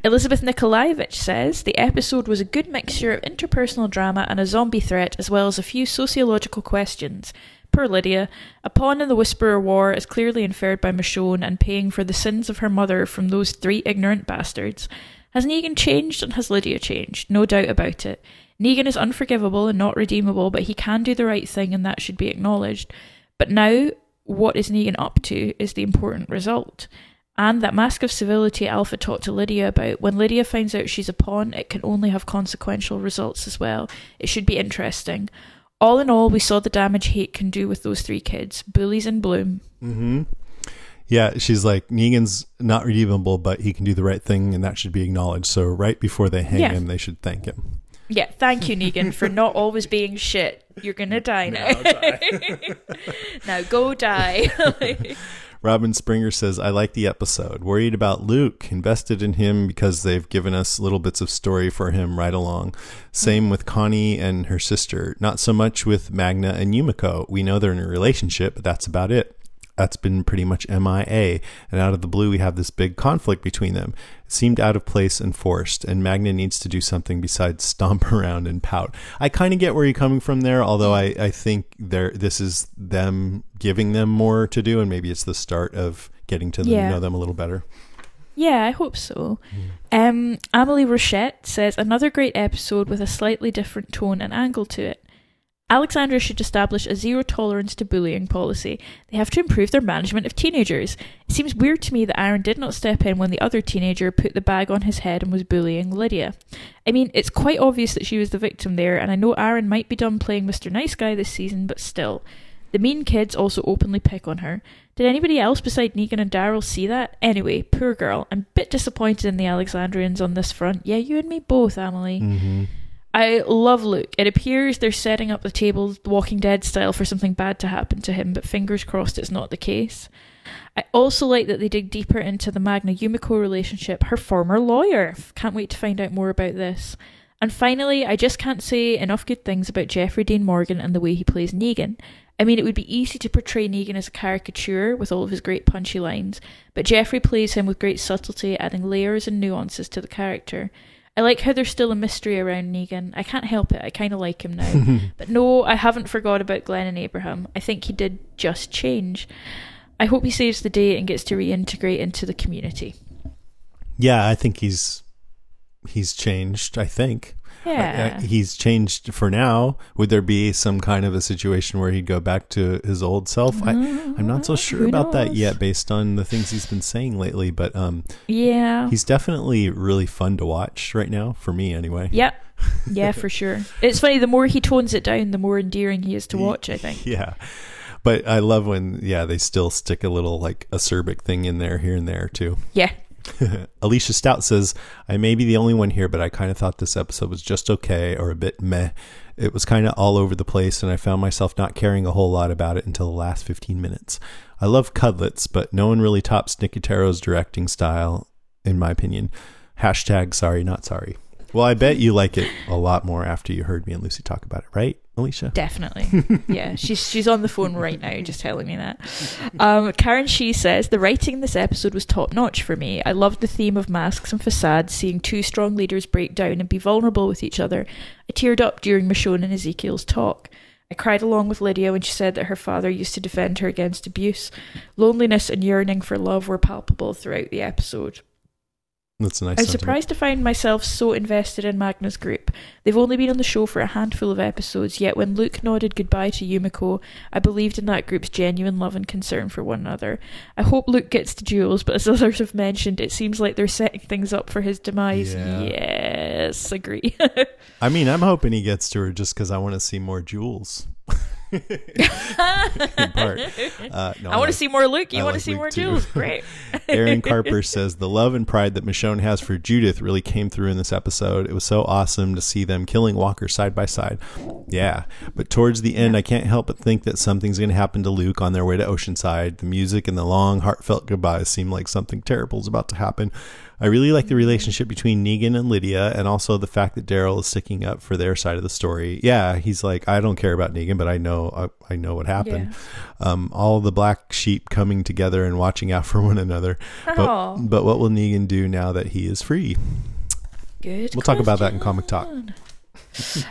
Elizabeth Nikolaevich says the episode was a good mixture of interpersonal drama and a zombie threat, as well as a few sociological questions. Poor Lydia, a pawn in the Whisperer War, is clearly inferred by Michonne and paying for the sins of her mother from those three ignorant bastards. Has Negan changed and has Lydia changed? No doubt about it. Negan is unforgivable and not redeemable, but he can do the right thing and that should be acknowledged. But now, what is Negan up to is the important result. And that mask of civility Alpha talked to Lydia about, when Lydia finds out she's a pawn, it can only have consequential results as well. It should be interesting. All in all, we saw the damage hate can do with those three kids. Bullies in bloom. Mm-hmm. Yeah, she's like Negan's not redeemable, but he can do the right thing, and that should be acknowledged. So right before they hang Yeah. him, they should thank him. Yeah, thank you, Negan, for not always being shit. You're gonna die now. now go die. Robin Springer says, I like the episode. Worried about Luke. Invested in him because they've given us little bits of story for him right along. Same with Connie and her sister. Not so much with Magna and Yumiko. We know they're in a relationship, but that's about it. That's been pretty much MIA. And out of the blue, we have this big conflict between them. It seemed out of place and forced, and Magna needs to do something besides stomp around and pout. I kind of get where you're coming from there, although I, I think there this is them giving them more to do, and maybe it's the start of getting to them, Yeah. know them a little better. Yeah, I hope so. Um, Amelie Rochette says another great episode with a slightly different tone and angle to it. Alexandria should establish a zero tolerance to bullying policy. They have to improve their management of teenagers. It seems weird to me that Aaron did not step in when the other teenager put the bag on his head and was bullying Lydia. I mean, it's quite obvious that she was the victim there, and I know Aaron might be done playing Mr. Nice Guy this season, but still. The mean kids also openly pick on her. Did anybody else beside Negan and Daryl see that? Anyway, poor girl. I'm a bit disappointed in the Alexandrians on this front. Yeah, you and me both, Emily. Mm-hmm. I love Luke. It appears they're setting up the table Walking Dead style for something bad to happen to him, but fingers crossed it's not the case. I also like that they dig deeper into the Magna Yumiko relationship, her former lawyer. Can't wait to find out more about this. And finally, I just can't say enough good things about Jeffrey Dean Morgan and the way he plays Negan. I mean, it would be easy to portray Negan as a caricature with all of his great punchy lines, but Jeffrey plays him with great subtlety, adding layers and nuances to the character. I like how there's still a mystery around Negan. I can't help it. I kind of like him now. but no, I haven't forgot about Glenn and Abraham. I think he did just change. I hope he saves the day and gets to reintegrate into the community. Yeah, I think he's he's changed. I think. Yeah. He's changed for now. Would there be some kind of a situation where he'd go back to his old self? I, I'm not so sure who about that yet, based on the things he's been saying lately. But um, Yeah. he's definitely really fun to watch right now for me, anyway. Yep. Yeah, for sure. It's funny, the more he tones it down, the more endearing he is to watch, I think. Yeah. But I love when, yeah, they still stick a little like acerbic thing in there here and there too. Yeah. Alicia Stout says, I may be the only one here, but I kind of thought this episode was just okay or a bit meh. It was kind of all over the place, and I found myself not caring a whole lot about it until the last 15 minutes. I love Cudlitz, but no one really tops Nicotero's directing style, in my opinion. Hashtag sorry, not sorry. Well, I bet you like it a lot more after you heard me and Lucy talk about it, right, Alicia? Definitely. yeah, she's she's on the phone right now just telling me that. Um, Karen She says the writing in this episode was top notch for me. I loved the theme of masks and facades, seeing two strong leaders break down and be vulnerable with each other. I teared up during Michonne and Ezekiel's talk. I cried along with Lydia when she said that her father used to defend her against abuse. Loneliness and yearning for love were palpable throughout the episode. That's a nice I was sentiment. surprised to find myself so invested in Magna's group. They've only been on the show for a handful of episodes, yet when Luke nodded goodbye to Yumiko, I believed in that group's genuine love and concern for one another. I hope Luke gets to Jules, but as others have mentioned, it seems like they're setting things up for his demise. Yeah. Yes, agree. I mean, I'm hoping he gets to her just because I want to see more Jules. In part. Uh, no, I want to see more Luke. You want to like see Luke more too. Jules. Great. Aaron Carper says the love and pride that Michonne has for Judith really came through in this episode. It was so awesome to see them killing Walker side by side. Yeah, but towards the end, I can't help but think that something's going to happen to Luke on their way to Oceanside. The music and the long, heartfelt goodbyes seem like something terrible is about to happen. I really like the relationship between Negan and Lydia, and also the fact that Daryl is sticking up for their side of the story. Yeah, he's like, I don't care about Negan, but I know, I, I know what happened. Um, all the black sheep coming together and watching out for one another. Aw. But, but what will Negan do now that he is free? Good. We'll talk about that in comic talk.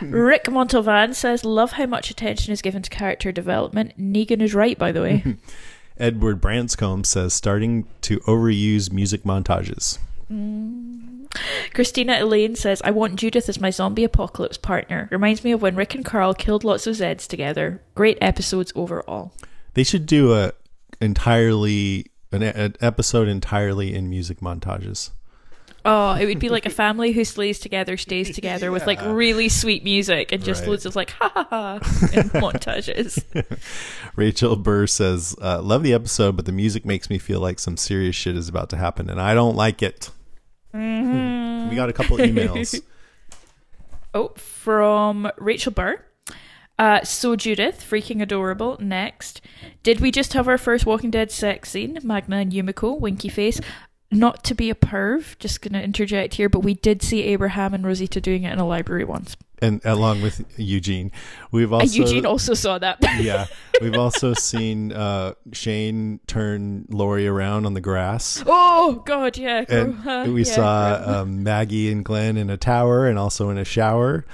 Rick Montalvan says, Love how much attention is given to character development. Negan is right, by the way. Edward Branscombe says starting to overuse music montages. Mm. Christina Elaine says, I want Judith as my zombie apocalypse partner. Reminds me of when Rick and Carl killed lots of Zeds together. Great episodes overall. They should do a entirely an, an episode entirely in music montages. Oh, it would be like a family who slays together, stays together with like really sweet music and just Right. loads of like ha ha ha in montages. Rachel Burr says, uh, "Love the episode, but the music makes me feel like some serious shit is about to happen, and I don't like it." Mhm. We got a couple emails. Oh, from Rachel Burr. Uh, so Judith, freaking adorable. Next, did we just have our first Walking Dead sex scene? Magna and Yumiko, winky face. Not to be a perv, just gonna interject here, but we did see Abraham and Rosita doing it in a library once. and along with Eugene, we've Uh, also Eugene also saw that. yeah, we've also seen uh, Shane turn Lori around on the grass. oh God, yeah. and uh, we yeah, saw um, Maggie and Glenn in a tower and also in a shower.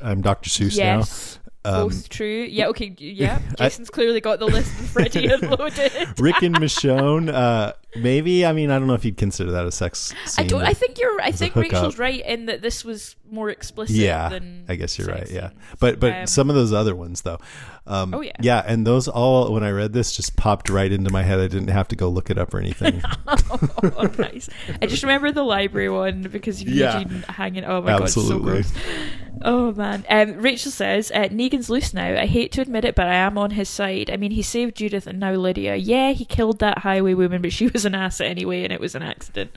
I'm Dr. Seuss yes, now. Um, both true. Yeah, okay, yeah. I- Jason's clearly got the list and Freddie unloaded. Rick and Michonne, uh, maybe. I mean, I don't know if you'd consider that a sex scene. I don't. I think you're. I think. Rachel's right in that this was more explicit. Yeah, than I guess you're right. sex Yeah, but but Um, some of those other ones though. Um, Oh, yeah. yeah, and those all when I read this just popped right into my head. I didn't have to go look it up or anything. oh, nice. I just remember the library one because of Yeah. Eugene hanging. Oh my Absolutely. god, so gross. Oh man. Um, Rachel says uh, Negan's loose now. I hate to admit it, but I am on his side. I mean, he saved Judith and now Lydia. Yeah, he killed that highway woman, but she was an asset anyway, and it was an accident.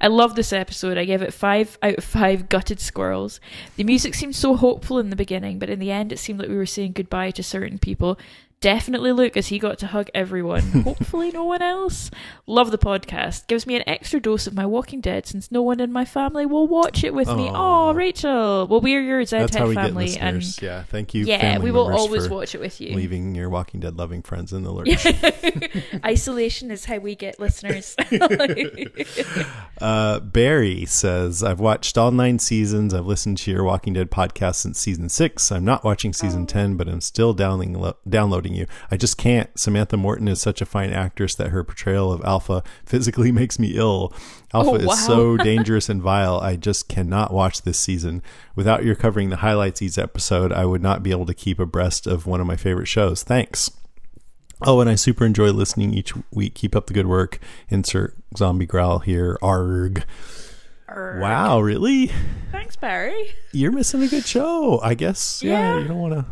I love this episode. I give it five out of five gutted squirrels. The music seemed so hopeful in the beginning, but in the end, it seemed like we were saying goodbye to certain people. Definitely Luke, as he got to hug everyone. Hopefully, no one else. Love the podcast. Gives me an extra dose of my Walking Dead since no one in my family will watch it with me. Oh, Rachel. Well, we're your Z That's how we family, get and yeah, thank you. yeah, we will always watch it with you. Leaving your Walking Dead loving friends in the lurch. Isolation is how we get listeners. Uh, Barry says, I've watched all nine seasons. I've listened to your Walking Dead podcast since season six. I'm not watching season 10, but I'm still downloading, downloading applauding you. I just can't. Samantha Morton is such a fine actress that her portrayal of Alpha physically makes me ill. Oh, Alpha Oh, wow. is so dangerous and vile. I just cannot watch this season. Without your covering the highlights each episode, I would not be able to keep abreast of one of my favorite shows. Thanks. Oh, and I super enjoy listening each week. Keep up the good work. Insert zombie growl here. Arg. Wow, really? Thanks, Barry. You're missing a good show. I guess. Yeah, Yeah. you don't want to.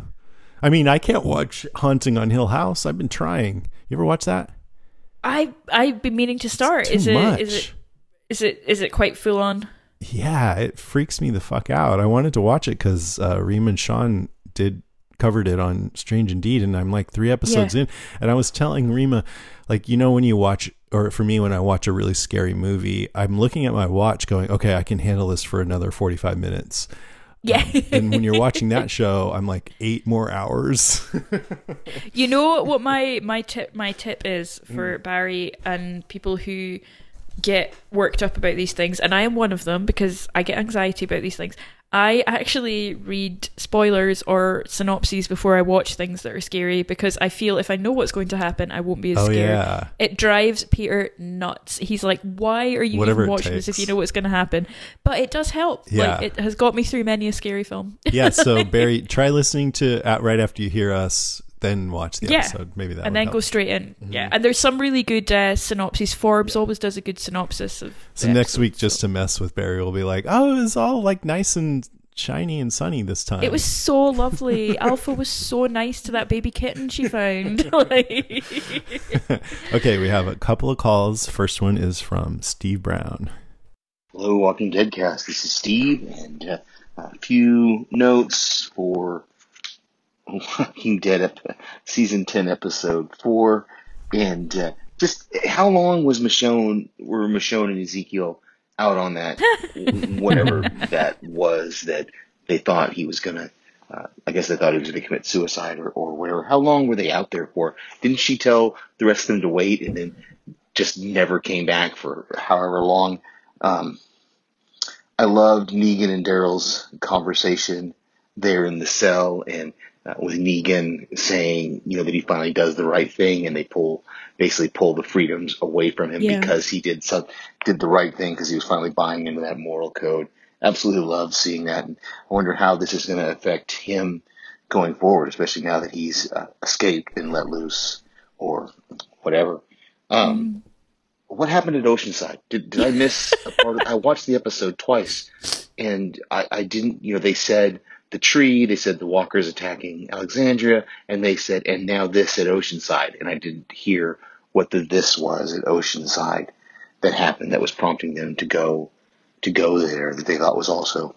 I mean, I can't watch Haunting on Hill House. I've been trying. You ever watch that? I I've been meaning to start. too is it is it is it is it quite full on? Yeah, it freaks me the fuck out. I wanted to watch it because uh, Reem and Sean did covered it on Strange Indeed, and I'm like three episodes Yeah. in, and I was telling Rima, like you know when you watch, or for me when I watch a really scary movie, I'm looking at my watch, going, okay, I can handle this for another 45 minutes. Yeah. and when you're watching that show, I'm like eight more hours. You know what my my tip my tip is Mm. for Barry and people who get worked up about these things, and I am one of them because I get anxiety about these things. I actually read spoilers or synopses before I watch things that are scary because I feel if I know what's going to happen, I won't be as Oh, scared. yeah. It drives Peter nuts. He's like, "Why are you Whatever even watching this if you know what's going to happen?" But it does help. Yeah. Like it has got me through many a scary film. yeah, so Barry, try listening to at right after you hear us, then watch the yeah. episode. Maybe that and then help. go straight in. Mm-hmm. Yeah, and there's some really good uh, synopses. Forbes always does a good synopsis of. So next episode, week, just to mess with Barry, we'll be like, "Oh, it's all like nice and shiny and sunny this time." It was so lovely. Alpha was so nice to that baby kitten she found. Like- okay. We have a couple of calls. First one is from Steve Brown. Hello, Walking Dead cast. This is Steve, and uh, a few notes for Walking Dead ep- season ten, episode four, and uh, just how long was Michonne, were Michonne and Ezekiel out on that, whatever that was that they thought he was gonna. Uh, I guess they thought he was going to commit suicide or, or whatever. How long were they out there for? Didn't she tell the rest of them to wait and then just never came back for however long? Um, I loved Negan and Daryl's conversation there in the cell, and uh, with Negan saying, you know, that he finally does the right thing, and they pull basically pull the freedoms away from him Yeah. because he did some did the right thing because he was finally buying into that moral code. Absolutely loved seeing that, and I wonder how this is going to affect him going forward, especially now that he's uh, escaped and let loose or whatever. Um, what happened at Oceanside? Did, did I miss a part? Of, I watched the episode twice, and I, I didn't. You know, they said the tree, they said the walkers attacking Alexandria, and they said, and now this at Oceanside, and I didn't hear what the this was at Oceanside that happened that was prompting them to go to go there that they thought was also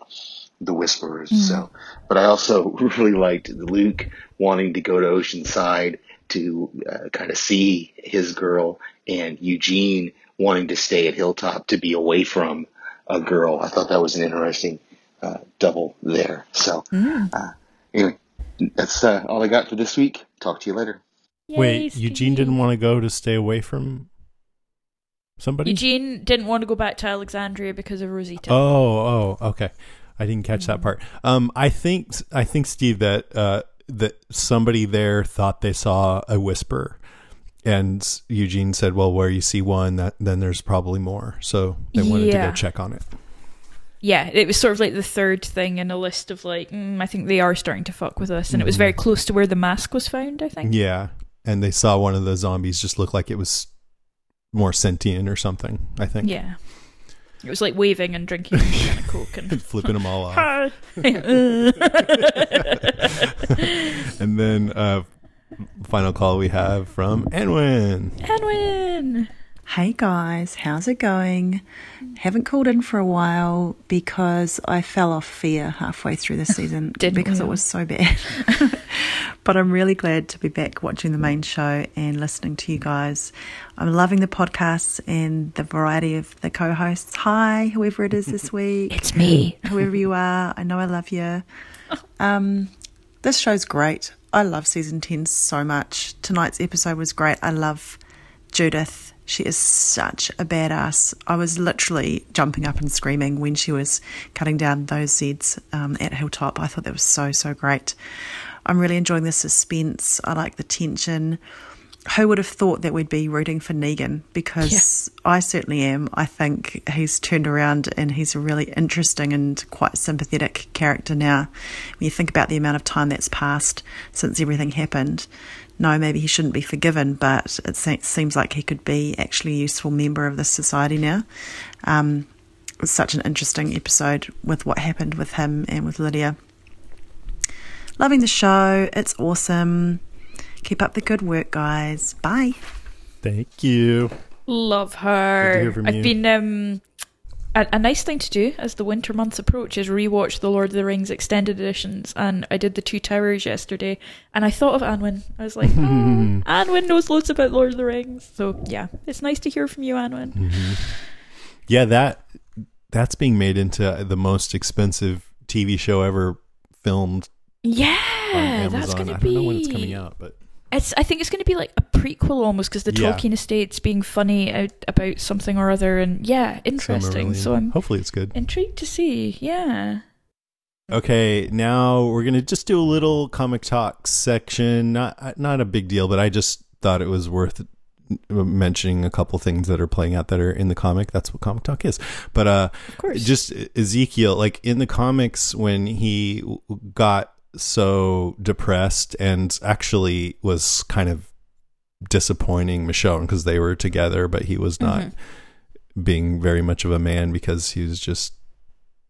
the Whisperers. So, but I also really liked Luke wanting to go to Oceanside to uh, kind of see his girl, and Eugene wanting to stay at Hilltop to be away from a girl. I thought that was an interesting uh, double there. So, uh, anyway, that's uh, all I got for this week. Talk to you later. Wait, Eugene didn't want to go to stay away from somebody. Eugene didn't want to go back to Alexandria because of Rosita. Oh, oh, okay. I didn't catch Mm-hmm. that part. Um, I think I think Steve that uh, that somebody there thought they saw a whisper, and Eugene said, "Well, where you see one, that then there's probably more." So they wanted to go check on it. Yeah, it was sort of like the third thing in a list of like, mm, I think they are starting to fuck with us, and it was very close to where the mask was found. I think. Yeah, and they saw one of the zombies just look like it was more sentient or something. I think. Yeah. It was like waving and drinking a can of coke and Flipping them all off. And then uh, final call we have from Anwin. Edwin. Hey guys, how's it going? Haven't called in for a while because I fell off fear halfway through the season because we it was so bad. but I'm really glad to be back watching the main show and listening to you guys. I'm loving the podcasts and the variety of the co hosts. Hi, whoever it is this week. It's me. Whoever you are, I know I love you. Um, this show's great. I love season 10 so much. Tonight's episode was great. I love Judith. She is such a badass. I was literally jumping up and screaming when she was cutting down those Zeds um, at Hilltop. I thought that was so, so great. I'm really enjoying the suspense. I like the tension. Who would have thought that we'd be rooting for Negan? Because yeah. I certainly am. I think he's turned around and he's a really interesting and quite sympathetic character now. When you think about the amount of time that's passed since everything happened, no, maybe he shouldn't be forgiven, but it seems like he could be actually a useful member of this society now. Um, it was such an interesting episode with what happened with him and with Lydia. Loving the show. It's awesome. Keep up the good work, guys. Bye. Thank you. Love her. I've you. been um, a, a, nice thing to do as the winter months approach is rewatch the Lord of the Rings extended editions, and I did the Two Towers yesterday, and I thought of Anwin. I was like, oh, Anwin knows loads about Lord of the Rings, so yeah, it's nice to hear from you, Anwin. Mm-hmm. Yeah, that that's being made into the most expensive TV show ever filmed. Yeah, that's going to be. I don't know when it's coming out, but it's. I think it's going to be like a prequel almost because the yeah. Tolkien estate's being funny out about something or other, and yeah, interesting. So I'm hopefully it's good. Intrigued to see. Yeah. Okay, now we're gonna just do a little comic talk section. Not not a big deal, but I just thought it was worth mentioning a couple things that are playing out that are in the comic. That's what comic talk is. But uh, just Ezekiel, like in the comics, when he got so depressed and actually was kind of disappointing Michonne because they were together, but he was not mm-hmm. being very much of a man because he was just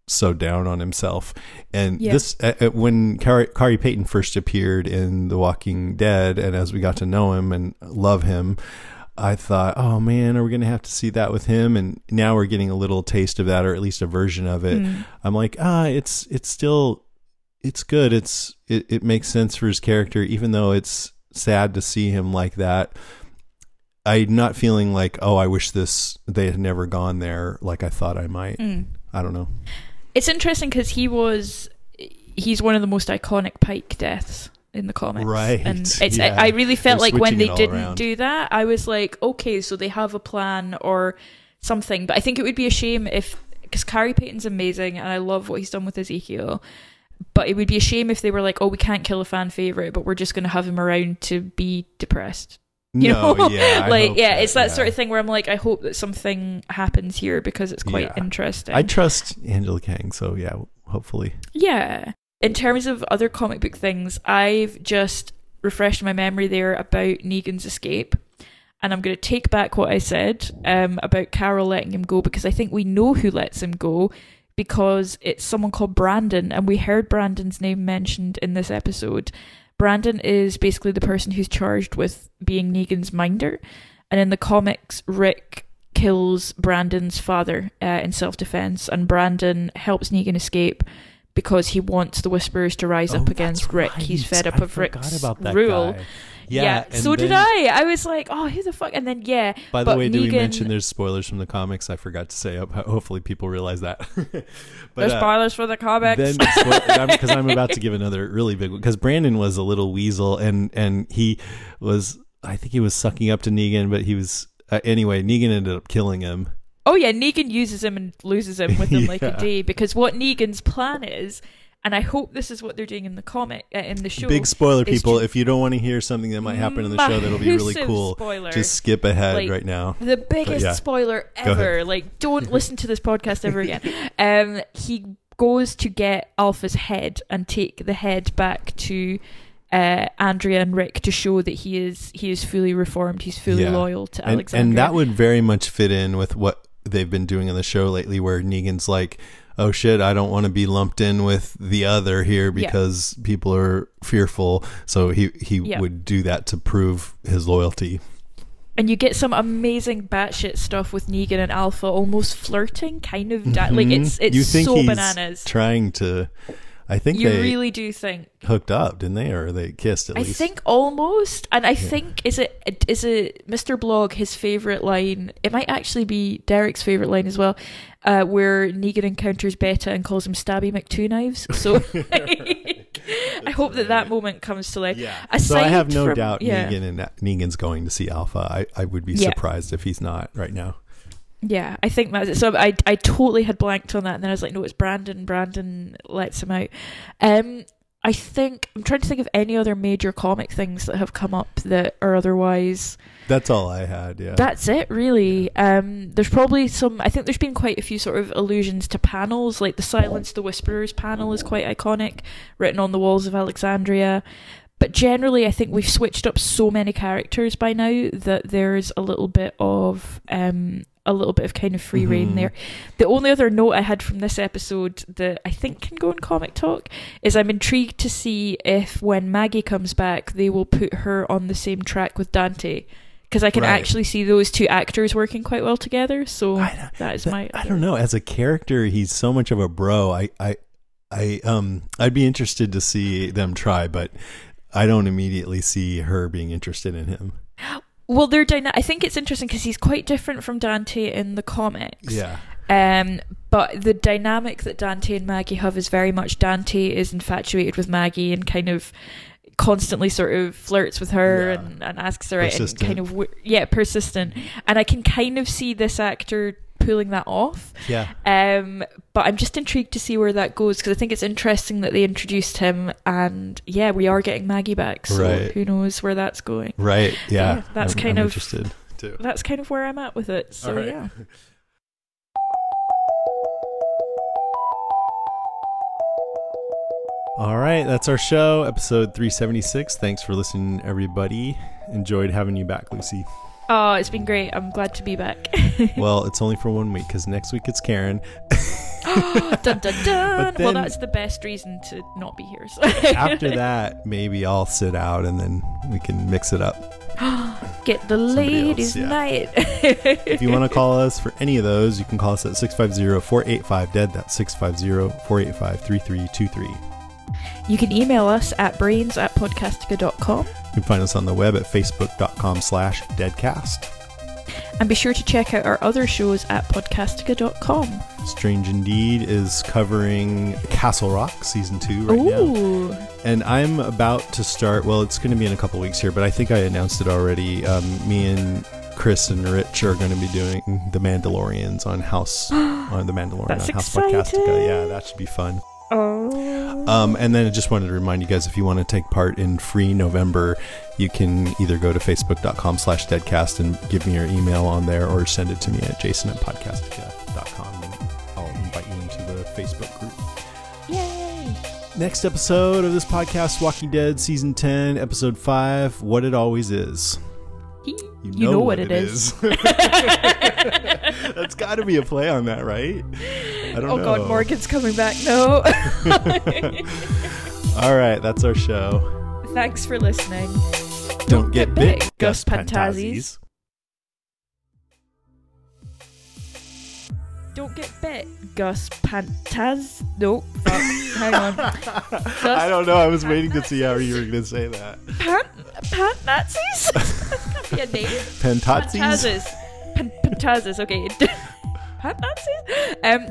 so down on himself. And yeah. this, uh, uh when Khary Payton first appeared in The Walking Dead, and as we got to know him and love him, I thought, oh man, are we going to have to see that with him? And now we're getting a little taste of that, or at least a version of it. Mm. I'm like, ah, it's it's still it's good. It's it, it makes sense for his character, even though it's sad to see him like that. I'm not feeling like, oh, I wish this they had never gone there like I thought I might. Mm. I don't know. It's interesting because he was he's one of the most iconic Pike deaths in the comics, right? And it's yeah. I, I, really felt They're like when they didn't around. do that, I was like, okay, so they have a plan or something. But I think it would be a shame if because Khary Payton's amazing and I love what he's done with Ezekiel but it would be a shame if they were like, "Oh, we can't kill a fan favorite, but we're just going to have him around to be depressed." You no, know, yeah, like yeah, that, it's that yeah. sort of thing where I'm like, I hope that something happens here because it's quite yeah. interesting. I trust Angela Kang, so yeah, hopefully. Yeah. In terms of other comic book things, I've just refreshed my memory there about Negan's escape. And I'm going to take back what I said um, about Carol letting him go because I think we know who lets him go because it's someone called Brandon, and we heard Brandon's name mentioned in this episode. Brandon is basically the person who's charged with being Negan's minder, and in the comics, Rick kills Brandon's father uh, in self defense, and Brandon helps Negan escape because he wants the Whisperers to rise oh, up against Rick. Right. He's fed up I of Rick's rule. Guy. Yeah, yeah so then, did I. I was like, oh, who the fuck? And then yeah. By the way, Negan, did we mention there's spoilers from the comics? I forgot to say. Hopefully, people realize that. but, there's uh, spoilers for the comics. Then, because I'm about to give another really big one. Because Brandon was a little weasel, and and he was, I think he was sucking up to Negan, but he was uh, anyway. Negan ended up killing him. Oh yeah, Negan uses him and loses him within yeah. like a day because what Negan's plan is and I hope this is what they're doing in the comic uh, in the show. Big spoiler, people! if you don't want to hear something that might happen in the show that'll be really cool, spoiler. just skip ahead like, right now. The biggest yeah. spoiler ever! Like, don't listen to this podcast ever again. Um, he goes to get Alpha's head and take the head back to uh, Andrea and Rick to show that he is he is fully reformed. He's fully yeah. loyal to and, Alexandria, and that would very much fit in with what they've been doing in the show lately, where Negan's like oh shit, I don't want to be lumped in with the other here because yeah. people are fearful. So he he yeah. would do that to prove his loyalty. And you get some amazing batshit stuff with Negan and Alpha almost flirting, kind of da- mm-hmm. like it's it's you think so he's bananas. Trying to I think you they really do think hooked up, didn't they, or they kissed at I least? I think almost, and I yeah. think is it is it Mr. Blog his favorite line? It might actually be Derek's favorite line as well, uh, where Negan encounters Beta and calls him Stabby McTwo Knives. So I hope that that moment comes to life. Yeah. Aside so I have no from- doubt yeah. Negan and Negan's going to see Alpha. I, I would be Yeah. surprised if he's not right now. Yeah, I think that's it. So I I totally had blanked on that, and then I was like, no, it's Brandon. Brandon lets him out. Um, I think I'm trying to think of any other major comic things that have come up that are otherwise. That's all I had. Yeah. That's it, really. Um, there's probably some. I think there's been quite a few sort of allusions to panels, like the Silence the Whisperers panel is quite iconic, written on the walls of Alexandria. But generally, I think we've switched up so many characters by now that there's a little bit of um, a little bit of kind of free reign Mhm. there. The only other note I had from this episode that I think can go in comic talk is I'm intrigued to see if when Maggie comes back, they will put her on the same track with Dante. Because I can Right. actually see those two actors working quite well together. So that is my. I don't know. As a character, he's so much of a bro. I, I, I, um, I'd be interested to see them try, but I don't immediately see her being interested in him. Well, they're dyna- I think it's interesting because he's quite different from Dante in the comics. Yeah. Um, but the dynamic that Dante and Maggie have is very much Dante is infatuated with Maggie and kind of constantly sort of flirts with her and, and asks her out and kind of yeah persistent and I can kind of see this actor pulling that off Yeah. um but I'm just intrigued to see where that goes because I think it's interesting that they introduced him and yeah we are getting Maggie back so Right. who knows where that's going Right. Yeah. that's I'm- kind I'm of interested too. that's kind of where I'm at with it so right. yeah All right, that's our show, episode 376. Thanks for listening, everybody. Enjoyed having you back, Lucy. Oh it's been great I'm glad to be back well, it's only for one week because next week it's Karen. dun dun dun. But well, that's the best reason to not be here. So. After that, maybe I'll sit out and then we can mix it up. get the ladies' yeah. night. if you want to call us for any of those, you can call us at 650 485 dead. That's 650 485 3323. you can email us at brains at podcastica.com can find us on the web at facebook.com slash deadcast. and be sure to check out our other shows at podcastica.com. Strange Indeed is covering Castle Rock season two right now. And I'm about to start, well, it's going to be in a couple weeks here, but I think I announced it already. Um, me and Chris and Rich are going to be doing The Mandalorians on House, on The Mandalorian That's on House exciting. Podcastica. Yeah, that should be fun. Oh. Um, and then I just wanted to remind you guys if you want to take part in free November, you can either go to facebook.com slash deadcast and give me your email on there or send it to me at jason at podcastica.com and I'll invite you into the Facebook group. Yay. Next episode of this podcast, Walking Dead Season 10, Episode 5, What It Always Is. You know what it is. That's got to be a play on that, right? I don't oh know. god, Morgan's coming back. No. All right, that's our show. Thanks for listening. Don't get bit, Gus Pantazis. Don't get bit, Gus Pantaz. No, fuck. Hang on. Gus I don't know. I was waiting to see how you were going to say that. Pant Pant Nazis? That's gotta be a name. Pantazis? Pantazes. Pan- Pantazes, okay. Pant Nazis? Um,